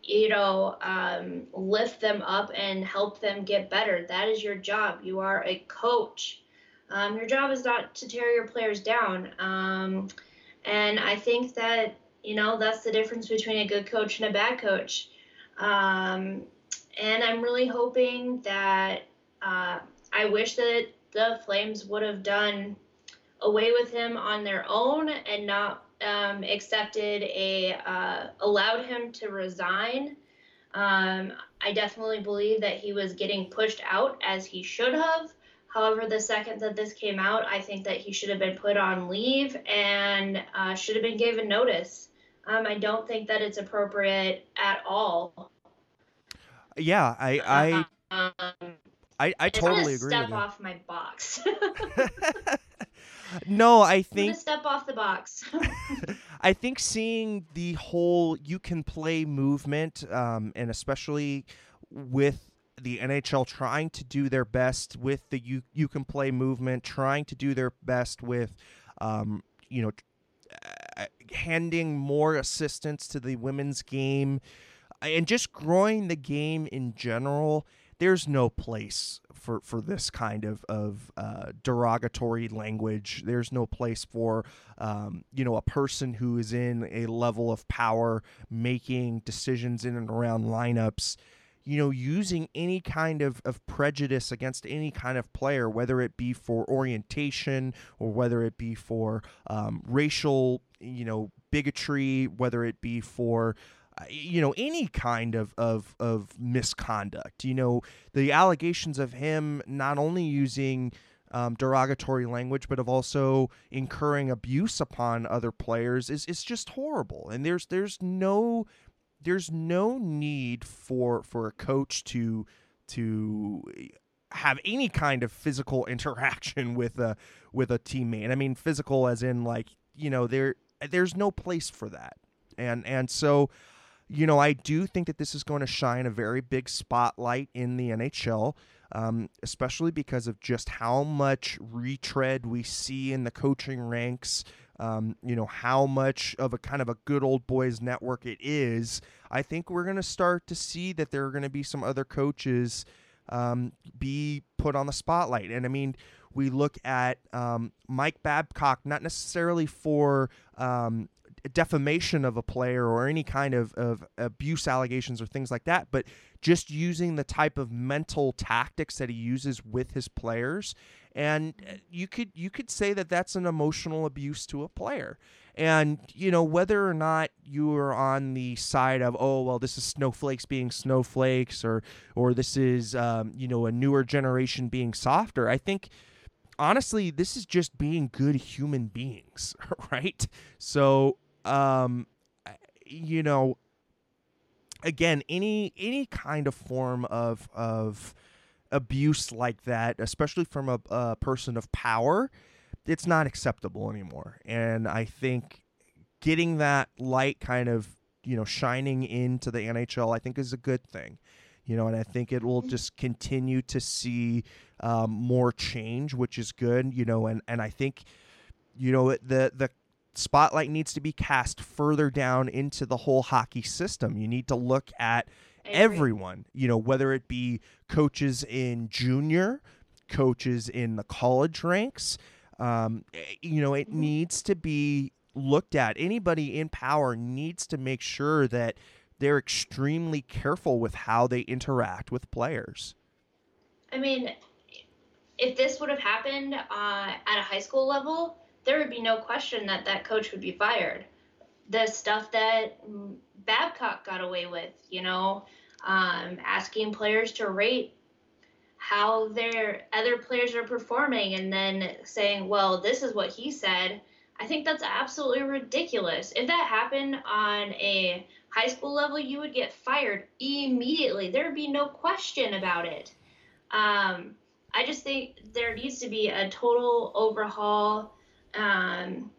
you know, um, lift them up and help them get better. That is your job. You are a coach. Um, your job is not to tear your players down. Um, and I think that, you know, that's the difference between a good coach and a bad coach. Um, and I'm really hoping that uh, I wish that the Flames would have done away with him on their own and not um, accepted a uh, allowed him to resign. Um, I definitely believe that he was getting pushed out as he should have. However, the second that this came out, I think that he should have been put on leave and uh, should have been given notice. Um, I don't think that it's appropriate at all. Yeah, I I um, I, I totally agree Step off my box. no, I I'm think step off the box. I think seeing the whole you can play movement, um, and especially with the NHL trying to do their best with the you you can play movement, trying to do their best with, um, you know, uh, handing more assistance to the women's game, and just growing the game in general. There's no place for, for this kind of of uh, derogatory language. There's no place for um, you know a person who is in a level of power making decisions in and around lineups you know, using any kind of, of prejudice against any kind of player, whether it be for orientation or whether it be for um, racial, you know, bigotry, whether it be for, uh, you know, any kind of, of, of misconduct. You know, the allegations of him not only using um, derogatory language, but of also incurring abuse upon other players is, is just horrible. And there's there's no there's no need for for a coach to to have any kind of physical interaction with a with a teammate. I mean physical as in like, you know, there there's no place for that. And and so you know, I do think that this is going to shine a very big spotlight in the NHL, um, especially because of just how much retread we see in the coaching ranks um, you know how much of a kind of a good old boys network it is i think we're going to start to see that there are going to be some other coaches um, be put on the spotlight. And i mean we look at um, mike babcock not necessarily for um, defamation of a player or any kind of, of abuse allegations or things like that but just using the type of mental tactics that he uses with his players and uh, you could you could say that that's an emotional abuse to a player. And you know whether or not you are on the side of oh well this is snowflakes being snowflakes or or this is um, you know a newer generation being softer i think honestly this is just being good human beings right? So um you know again any any kind of form of of abuse like that, especially from a, a person of power, it's not acceptable anymore. And I think getting that light kind of you know shining into the NHL, I think is a good thing. You know, and I think it will just continue to see um, more change, which is good. You know, and and I think you know the the spotlight needs to be cast further down into the whole hockey system. You need to look at everyone, you know, whether it be coaches in junior, coaches in the college ranks, um, eh, you know, it mm-hmm. needs to be looked at. Anybody in power needs to make sure that they're extremely careful with how they interact with players. I mean, if this would have happened uh, at a high school level, there would be no question that that coach would be fired. The stuff that Babcock got away with, you know, um, asking players to rate how their other players are performing and then saying, well, this is what he said. I think that's absolutely ridiculous. If that happened on a high school level, you would get fired immediately. There would be no question about it. Um, I just think there needs to be a total overhaul. Um,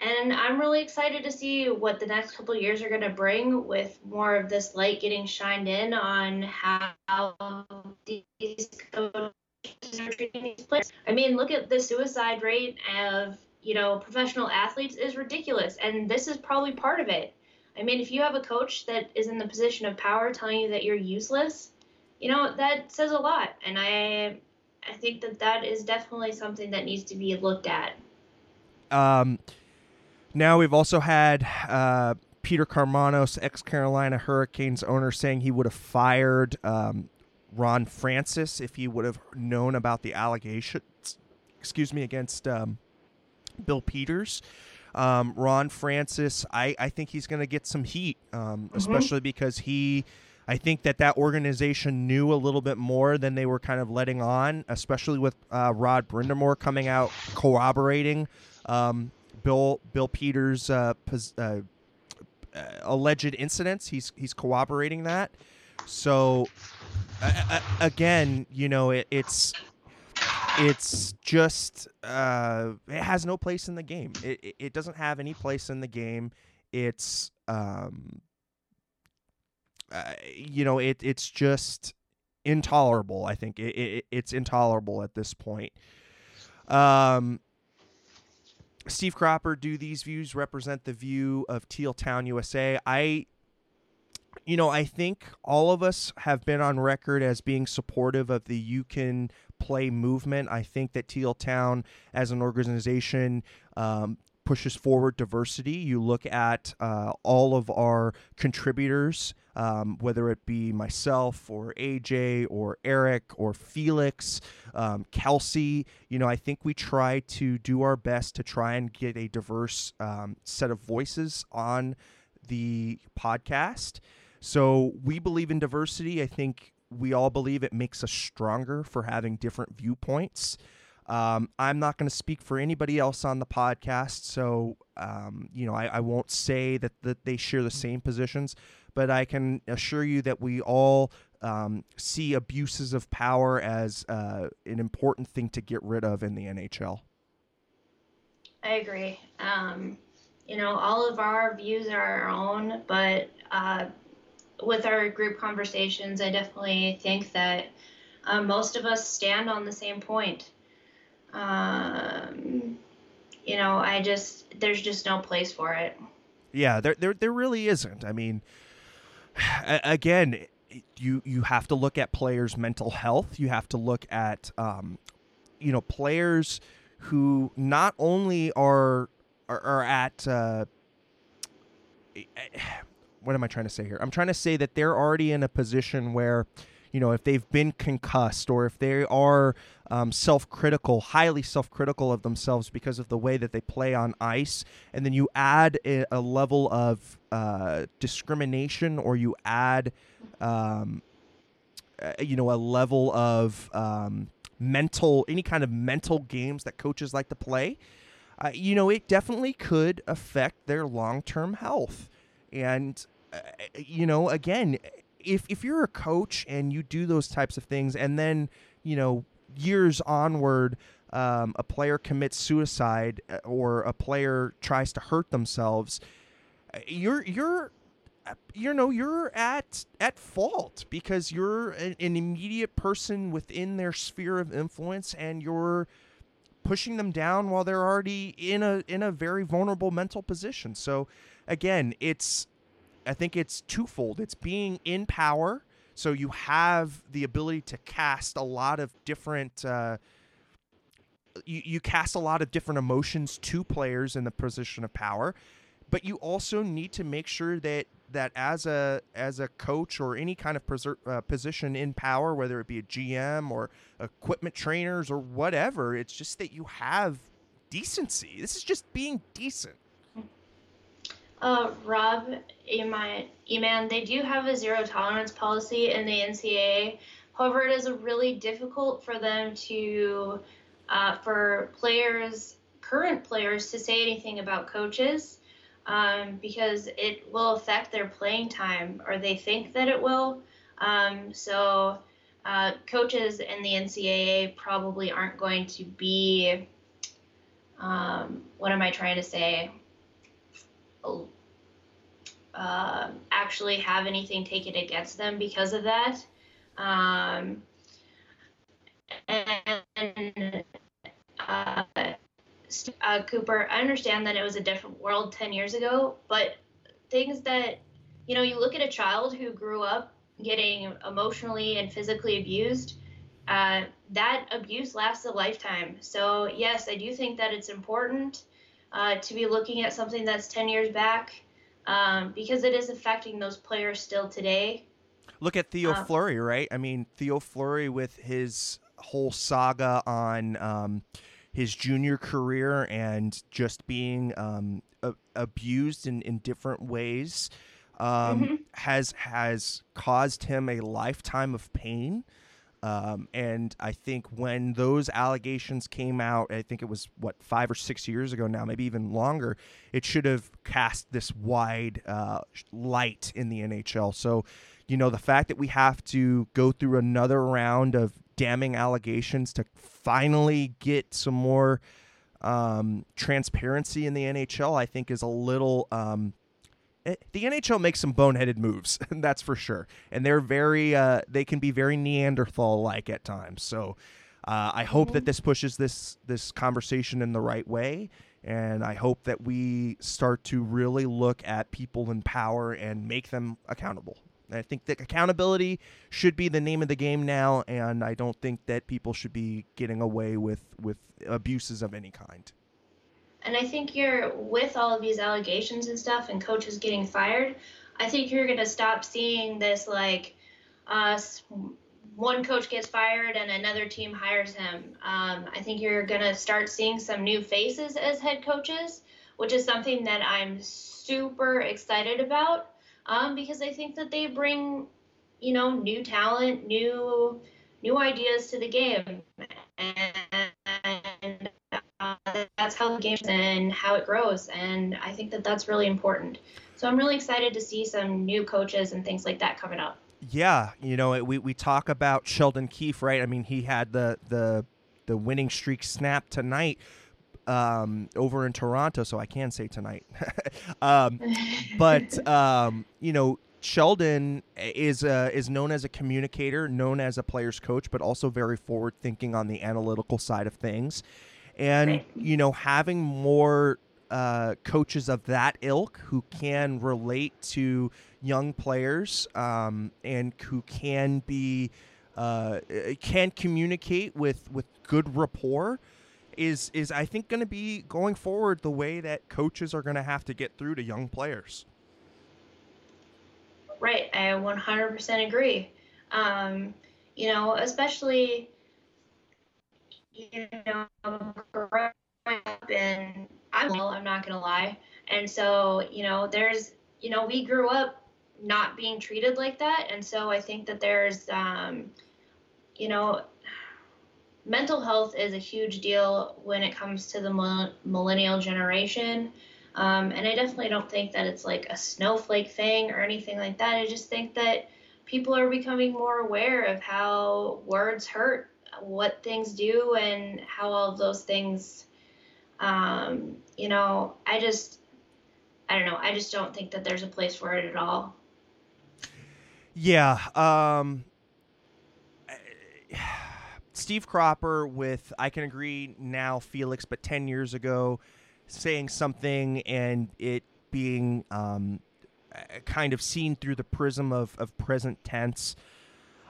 and I'm really excited to see what the next couple years are going to bring with more of this light getting shined in on how these coaches are treating these players. I mean, look at the suicide rate of you know professional athletes is ridiculous, and this is probably part of it. I mean, if you have a coach that is in the position of power telling you that you're useless, you know that says a lot, and I I think that that is definitely something that needs to be looked at. Um now we've also had uh, Peter Karmanos, ex Carolina Hurricanes owner, saying he would have fired um, Ron Francis if he would have known about the allegations. Excuse me, against um, Bill Peters. Um, Ron Francis, I, I think he's going to get some heat, um, mm-hmm. especially because he. I think that that organization knew a little bit more than they were kind of letting on, especially with uh, Rod Brind'Amour coming out corroborating um, Bill Bill Peters' uh, pos, uh, uh, alleged incidents. He's he's corroborating that. So again, you know, it, it's it's just uh, it has no place in the game. It, it doesn't have any place in the game. It's um, uh, you know, it it's just intolerable. I think it, it, it's intolerable at this point. Um, Steve Cropper, do these views represent the view of Teal Town USA? I you know, I think all of us have been on record as being supportive of the you can play movement. I think that Teal Town as an organization um, pushes forward diversity. You look at uh, all of our contributors um, whether it be myself or AJ or Eric or Felix, um, Kelsey. You know, I think we try to do our best to try and get a diverse um, set of voices on the podcast. So we believe in diversity. I think we all believe it makes us stronger for having different viewpoints. Um, I'm not going to speak for anybody else on the podcast, so um, you know I, I, won't say that, that they share the same positions but I can assure you that we all um, see abuses of power as uh, an important thing to get rid of in the NHL. I agree. Um, you know, all of our views are our own, but uh, with our group conversations, I definitely think that uh, most of us stand on the same point. Um, you know, I just there's just no place for it. Yeah, there there there really isn't. I mean, again, you you have to look at players' mental health. You have to look at um, you know players who not only are are, are at uh, what am I trying to say here? I'm trying to say that they're already in a position where you know if they've been concussed or if they are um, self-critical, highly self-critical of themselves because of the way that they play on ice, and then you add a, a level of uh, discrimination, or you add, um, uh, you know, a level of um, mental, any kind of mental games that coaches like to play. Uh, you know, it definitely could affect their long-term health, and uh, you know, again, if if you're a coach and you do those types of things, and then you know years onward, um, a player commits suicide uh, or a player tries to hurt themselves, uh, you're you're uh, you know you're at at fault because you're an, an immediate person within their sphere of influence and you're pushing them down while they're already in a in a very vulnerable mental position. So again, it's I think it's twofold. It's being in power so you have the ability to cast a lot of different. Uh, you, you cast a lot of different emotions to players in the position of power, but you also need to make sure that that as a as a coach or any kind of preser- uh, position in power, whether it be a GM or equipment trainers or whatever, it's just that you have decency. This is just being decent. Uh, Rob, Eman, they do have a zero tolerance policy in the NCAA. However, it is really difficult for them to, uh, for players, current players, to say anything about coaches um, because it will affect their playing time, or they think that it will. Um, so, uh, coaches in the NCAA probably aren't going to be. Um, what am I trying to say? Uh, actually have anything taken against them because of that. Um, and uh, uh, Cooper, I understand that it was a different world 10 years ago, but things that, you know, you look at a child who grew up getting emotionally and physically abused, uh, that abuse lasts a lifetime. So, yes, I do think that it's important uh, to be looking at something that's 10 years back um, because it is affecting those players still today. Look at Theo um, Fleury, right? I mean, Theo Fleury with his whole saga on um, his junior career and just being um, a- abused in, in different ways um, mm-hmm. has has caused him a lifetime of pain. Um, and I think when those allegations came out, I think it was what five or six years ago now, maybe even longer. It should have cast this wide uh, light in the NHL. So, you know, the fact that we have to go through another round of damning allegations to finally get some more um, transparency in the NHL, I think is a little um, the NHL makes some boneheaded moves, that's for sure, and they're very uh, they can be very Neanderthal like at times. So uh, I hope mm-hmm. that this pushes this this conversation in the right way, and I hope that we start to really look at people in power and make them accountable. I think that accountability should be the name of the game now, and I don't think that people should be getting away with with abuses of any kind. And I think you're with all of these allegations and stuff, and coaches getting fired. I think you're going to stop seeing this like uh, one coach gets fired and another team hires him. Um, I think you're going to start seeing some new faces as head coaches, which is something that I'm super excited about um, because I think that they bring, you know, new talent, new new ideas to the game. That's how the game and how it grows. And I think that that's really important. So I'm really excited to see some new coaches and things like that coming up. Yeah, you know, we, we talk about Sheldon Keefe, right? I mean, he had the the the winning streak snap tonight um, over in Toronto, so I can say tonight. um, but um, you know, Sheldon is uh, is known as a communicator, known as a player's coach, but also very forward thinking on the analytical side of things and you know having more uh, coaches of that ilk who can relate to young players um, and who can be uh, can communicate with with good rapport is is I think going to be going forward the way that coaches are going to have to get through to young players. Right, I 100% agree. Um, you know, especially you know, growing up in, I'm well, I'm not gonna lie. And so, you know, there's, you know, we grew up not being treated like that. And so I think that there's, um, you know, mental health is a huge deal when it comes to the millennial generation. Um, and I definitely don't think that it's like a snowflake thing or anything like that. I just think that people are becoming more aware of how words hurt what things do and how all of those things um, you know i just i don't know i just don't think that there's a place for it at all. Yeah um steve cropper with i can agree now felix but 10 years ago saying something and it being um, kind of seen through the prism of, of present tense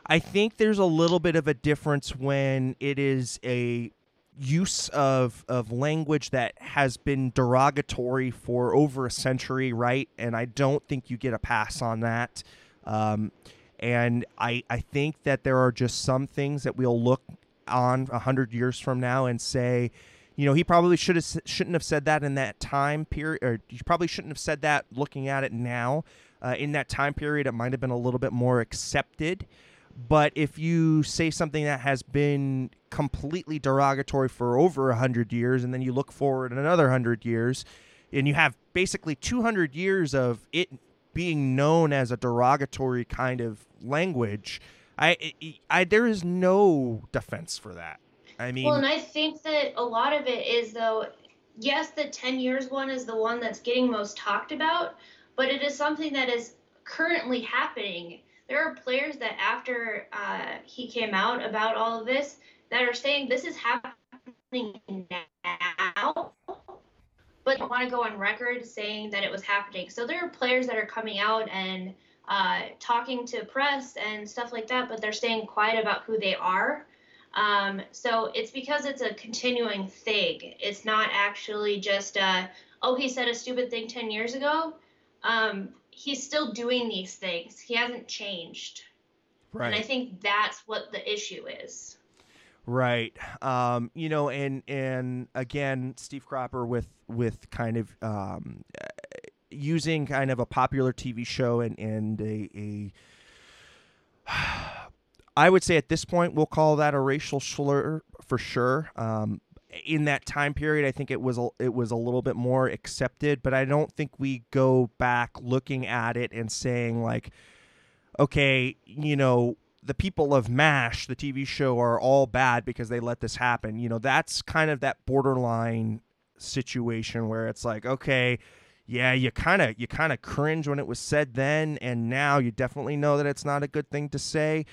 I think there's a little bit of a difference when it is a use of of language that has been derogatory for over a century, right? And I don't think you get a pass on that. Um, and I I think that there are just some things that we'll look on a hundred years from now and say, you know, he probably should have shouldn't have said that in that time period, or he probably shouldn't have said that looking at it now. Uh, in that time period, it might have been a little bit more accepted. But if you say something that has been completely derogatory for over 100 years and then you look forward another 100 years and you have basically 200 years of it being known as a derogatory kind of language, I, I, there is no defense for that. I mean, well, and I think that a lot of it is though. Yes, the 10 years one is the one that's getting most talked about, but it is something that is currently happening. There are players that after uh, he came out about all of this that are saying this is happening now, but want to go on record saying that it was happening. So there are players that are coming out and uh, talking to press and stuff like that, but they're staying quiet about who they are. Um, so it's because it's a continuing thing. It's not actually just, uh, oh, he said a stupid thing 10 years ago. Um, he's still doing these things. He hasn't changed. Right. And I think that's what the issue is. Right. Um, you know, and and again, Steve Cropper with with kind of um, using kind of a popular TV show and and a, a I would say at this point we'll call that a racial slur for sure. Um, in that time period, I think it was a, it was a little bit more accepted, but I don't think we go back looking at it and saying like, okay, you know, the people of MASH, the TV show, are all bad because they let this happen. You know, that's kind of that borderline situation where it's like, okay, yeah, you kind of you kind of cringe when it was said then, and now you definitely know that it's not a good thing to say.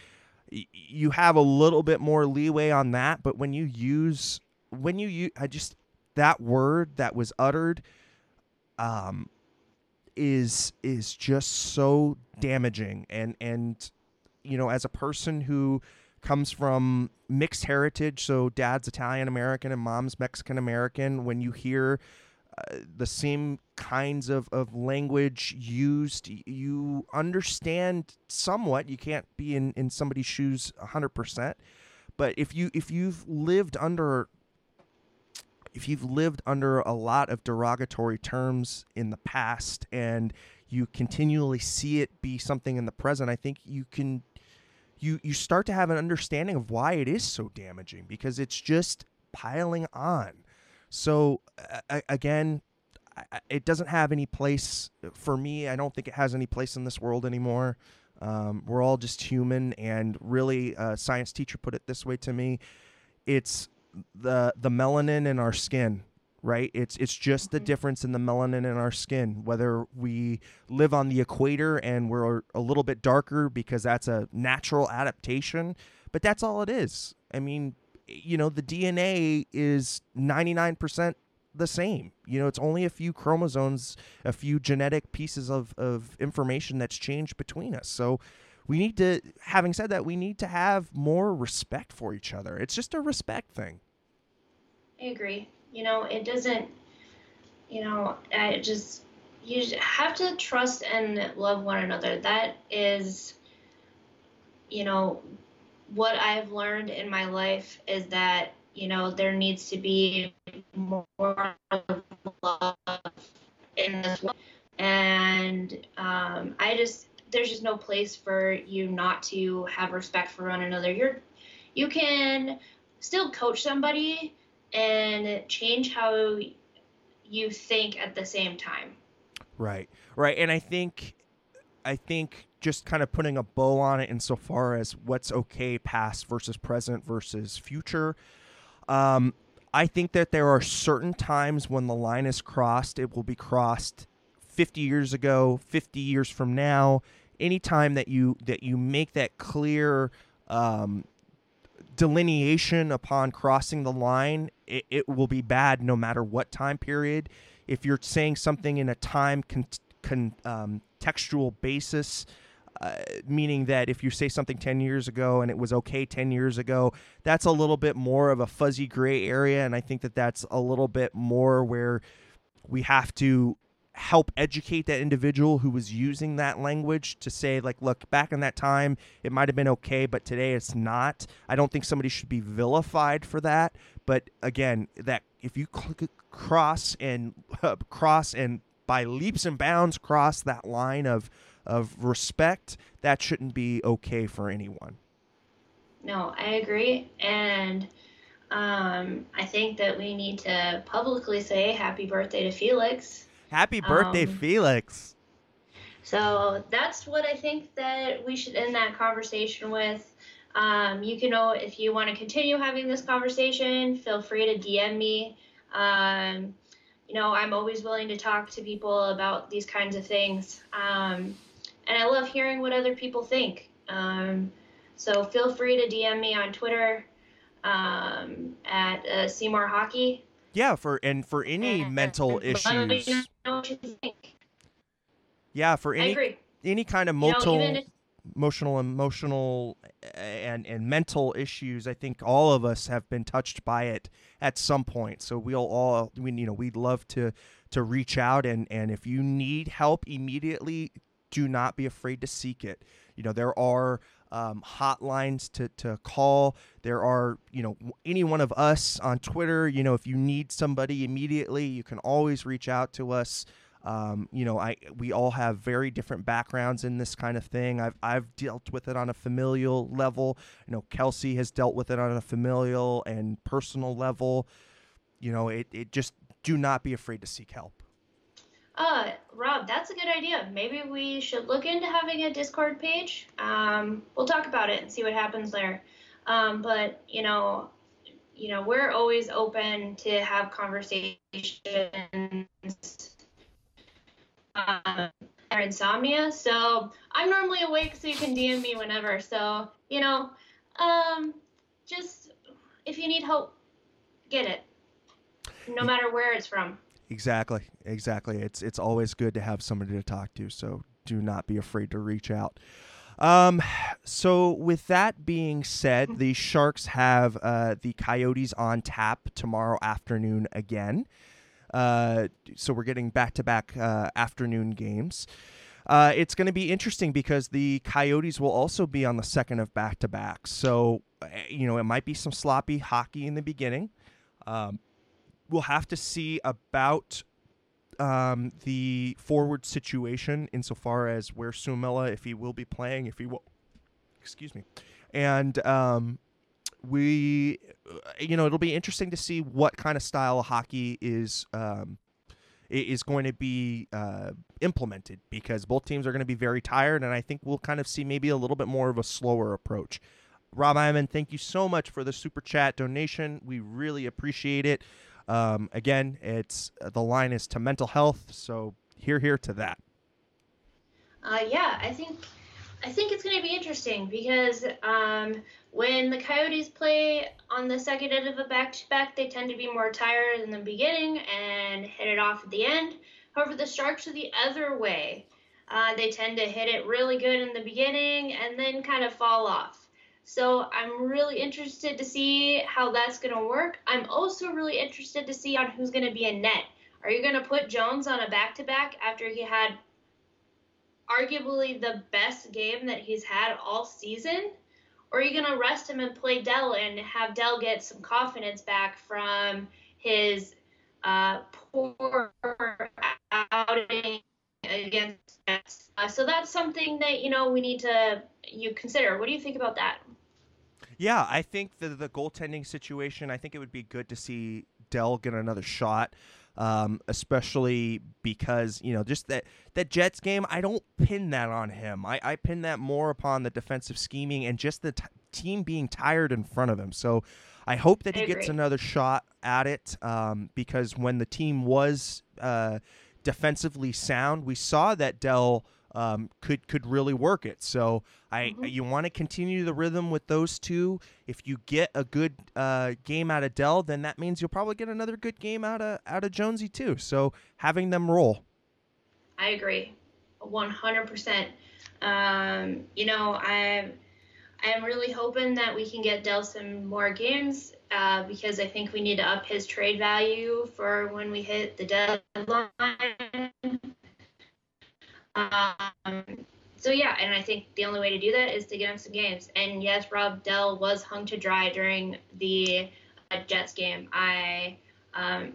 You have a little bit more leeway on that, but when you use when you use, I just that word that was uttered, um, is is just so damaging and and you know, as a person who comes from mixed heritage, so dad's Italian American and mom's Mexican American, when you hear uh, the same kinds of, of language used, you understand somewhat. You can't be in, in somebody's shoes 100%. But if you if you've lived under if you've lived under a lot of derogatory terms in the past and you continually see it be something in the present, I think you can you you start to have an understanding of why it is so damaging because it's just piling on. So uh, again, it doesn't have any place for me. I don't think it has any place in this world anymore. Um, we're all just human, and really, a science teacher put it this way to me: it's the the melanin in our skin right? It's it's just the mm-hmm. difference in the melanin in our skin. Whether we live on the equator and we're a little bit darker because that's a natural adaptation, but that's all it is. I mean, you know, the DNA is 99% the same. You know, it's only a few chromosomes, a few genetic pieces of, of information that's changed between us. So we need to, having said that, we need to have more respect for each other. It's just a respect thing. I agree. You know, it doesn't, you know, I just, you have to trust and love one another. That is, you know, what I've learned in my life is that, you know, there needs to be more love in this world. And um, I just, there's just no place for you not to have respect for one another. You're, you can still coach somebody and change how you think at the same time. Right. Right. And I think I think just kind of putting a bow on it insofar as what's okay past versus present versus future. Um, I think that there are certain times when the line is crossed, it will be crossed 50 years ago, 50 years from now. Anytime that you that you make that clear um, delineation upon crossing the line, it, it, will be bad no matter what time period. If you're saying something in a time con, con, um, textual basis, uh, meaning that if you say something 10 years ago and it was okay 10 years ago, that's a little bit more of a fuzzy gray area. And I think that that's a little bit more where we have to help educate that individual who was using that language to say like look back in that time it might have been okay but today it's not. I don't think somebody should be vilified for that. But again that if you cross and uh, cross and by leaps and bounds cross that line of of respect that shouldn't be okay for anyone. No i agree. And um, I think that we need to publicly say happy birthday to Felix Happy birthday, um, Felix. So that's what I think that we should end that conversation with. Um, you can know if you want to continue having this conversation, feel free to DM me. Um, you know, I'm always willing to talk to people about these kinds of things. Um, and I love hearing what other people think. Um, so feel free to DM me on Twitter um, at uh, Seymour Hockey. Yeah, for and for any mental issues. Yeah, for any any kind of mental, you know, emotional, emotional, eh, and and mental issues. I think all of us have been touched by it at some point. So we'll all, we you know, we'd love to to reach out and and if you need help immediately, do not be afraid to seek it. You know, there are um, hotlines to, to call. There are, you know, any one of us on Twitter. You know, if you need somebody immediately, you can always reach out to us. Um, you know, I we all have very different backgrounds in this kind of thing. I've I've dealt with it on a familial level. You know, Kelsey has dealt with it on a familial and personal level. You know, it it just do not be afraid to seek help. Uh, Rob, that's a good idea. Maybe we should look into having a Discord page. Um, we'll talk about it and see what happens there. Um, but you know, you know, we're always open to have conversations. Um, or insomnia, so I'm normally awake, so you can DM me whenever. So you know, um, just if you need help, get it, no matter where it's from. Exactly, exactly. It's it's always good to have somebody to talk to. So do not be afraid to reach out. Um, so with that being said, the Sharks have uh, the Coyotes on tap tomorrow afternoon again. Uh, so we're getting back to back afternoon games. Uh, it's going to be interesting because the Coyotes will also be on the second of back to back. So, eh, you know, it might be some sloppy hockey in the beginning. Um, we'll have to see about um, the forward situation insofar as where Suomela, if he will be playing, if he will, excuse me, and um, we, uh, you know, it'll be interesting to see what kind of style of hockey is um, is going to be uh, implemented because both teams are going to be very tired, and I think we'll kind of see maybe a little bit more of a slower approach. Rob Iman, thank you so much for the super chat donation. We really appreciate it. Um, again, it's uh, the line is to mental health, so hear, hear to that. Uh, yeah, I think I think it's going to be interesting because um, when the Coyotes play on the second end of a back-to-back, they tend to be more tired in the beginning and hit it off at the end. However, the Sharks are the other way. Uh, they tend to hit it really good in the beginning and then kind of fall off. So I'm really interested to see how that's going to work. I'm also really interested to see on who's going to be in net. Are you going to put Jones on a back to back after he had arguably the best game that he's had all season? Or are you going to rest him and play Dell and have Dell get some confidence back from his uh, poor outing against Jets? Uh, so that's something that you know we need to you consider. What do you think about that? Yeah, I think the the goaltending situation. I think it would be good to see Dell get another shot, um, especially because you know just that that Jets game. I don't pin that on him. I, I pin that more upon the defensive scheming and just the t- team being tired in front of him. So I hope that he gets another shot at it um, because when the team was uh, defensively sound, we saw that Dell um, could could really work it. So I mm-hmm. you want to continue the rhythm with those two. If you get a good uh, game out of Dell, then that means you'll probably get another good game out of out of Jonesy too. So having them roll. I agree, one hundred percent. Um, you know, I'm I'm really hoping that we can get Dell some more games uh, because I think we need to up his trade value for when we hit the deadline. Um, so yeah, and I think the only way to do that is to get him some games. And yes, Rob Dell was hung to dry during the uh, Jets game. I um,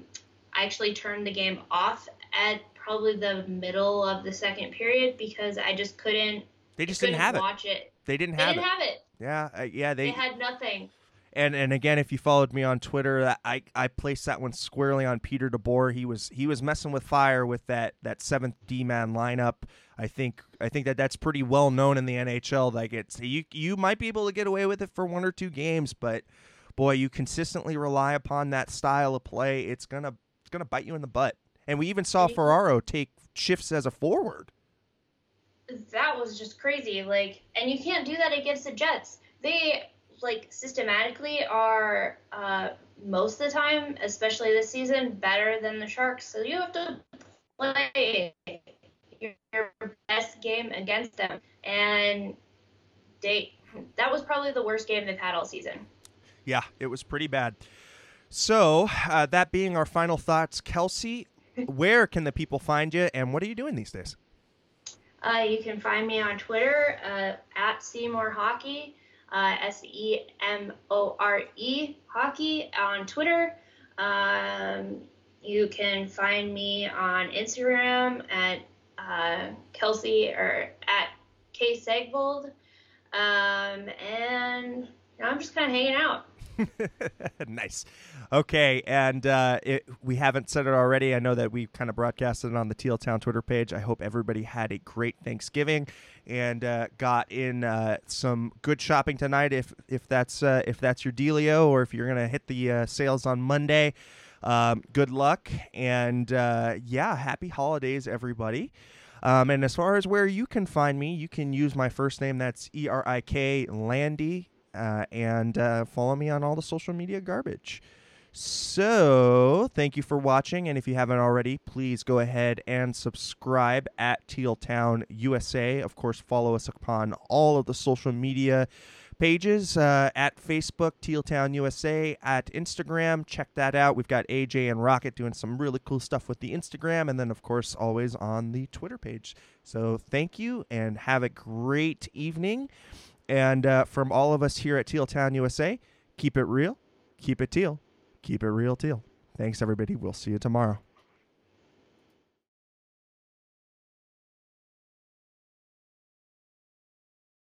I actually turned the game off at probably the middle of the second period because I just couldn't. They just couldn't have watch it. it. They didn't have they didn't it. have it. Yeah, uh, yeah. They, they had nothing. And and again, if you followed me on Twitter, I I placed that one squarely on Peter DeBoer. He was he was messing with fire with that that seventh D man lineup. I think I think that that's pretty well known in the NHL. Like it's you you might be able to get away with it for one or two games, but boy, you consistently rely upon that style of play. It's gonna it's gonna bite you in the butt. And we even saw Ferraro take shifts as a forward. That was just crazy. Like, and you can't do that against the Jets. They like systematically are uh, most of the time, especially this season, better than the Sharks. So you have to play your best game against them, and they that was probably the worst game they've had all season. Yeah, it was pretty bad. So uh, that being our final thoughts, Kelsey, where can the people find you, and what are you doing these days? Uh, you can find me on Twitter uh, at Seymour Hockey uh, S E M O R E hockey on Twitter. Um, you can find me on Instagram at uh, Kelsey or at K Segvold. Um, and I'm just kind of hanging out. nice. Okay, and uh, it, we haven't said it already. I know that we kind of broadcasted it on the Teal Town Twitter page. I hope everybody had a great Thanksgiving and uh, got in uh, some good shopping tonight. If if that's uh, if that's your dealio, or if you're gonna hit the uh, sales on Monday, um, good luck and uh, yeah, happy holidays, everybody. Um, and as far as where you can find me, you can use my first name. That's E R I K Landy uh, and uh, follow me on all the social media garbage. So, thank you for watching. And if you haven't already, please go ahead and subscribe at Teal Town USA. Of course, follow us upon all of the social media pages uh, at Facebook, Teal Town USA, at Instagram. Check that out. We've got AJ and Rocket doing some really cool stuff with the Instagram, and then, of course, always on the Twitter page. So, thank you and have a great evening. And uh, from all of us here at Teal Town USA, keep it real, keep it teal, keep it real teal. Thanks, everybody. We'll see you tomorrow.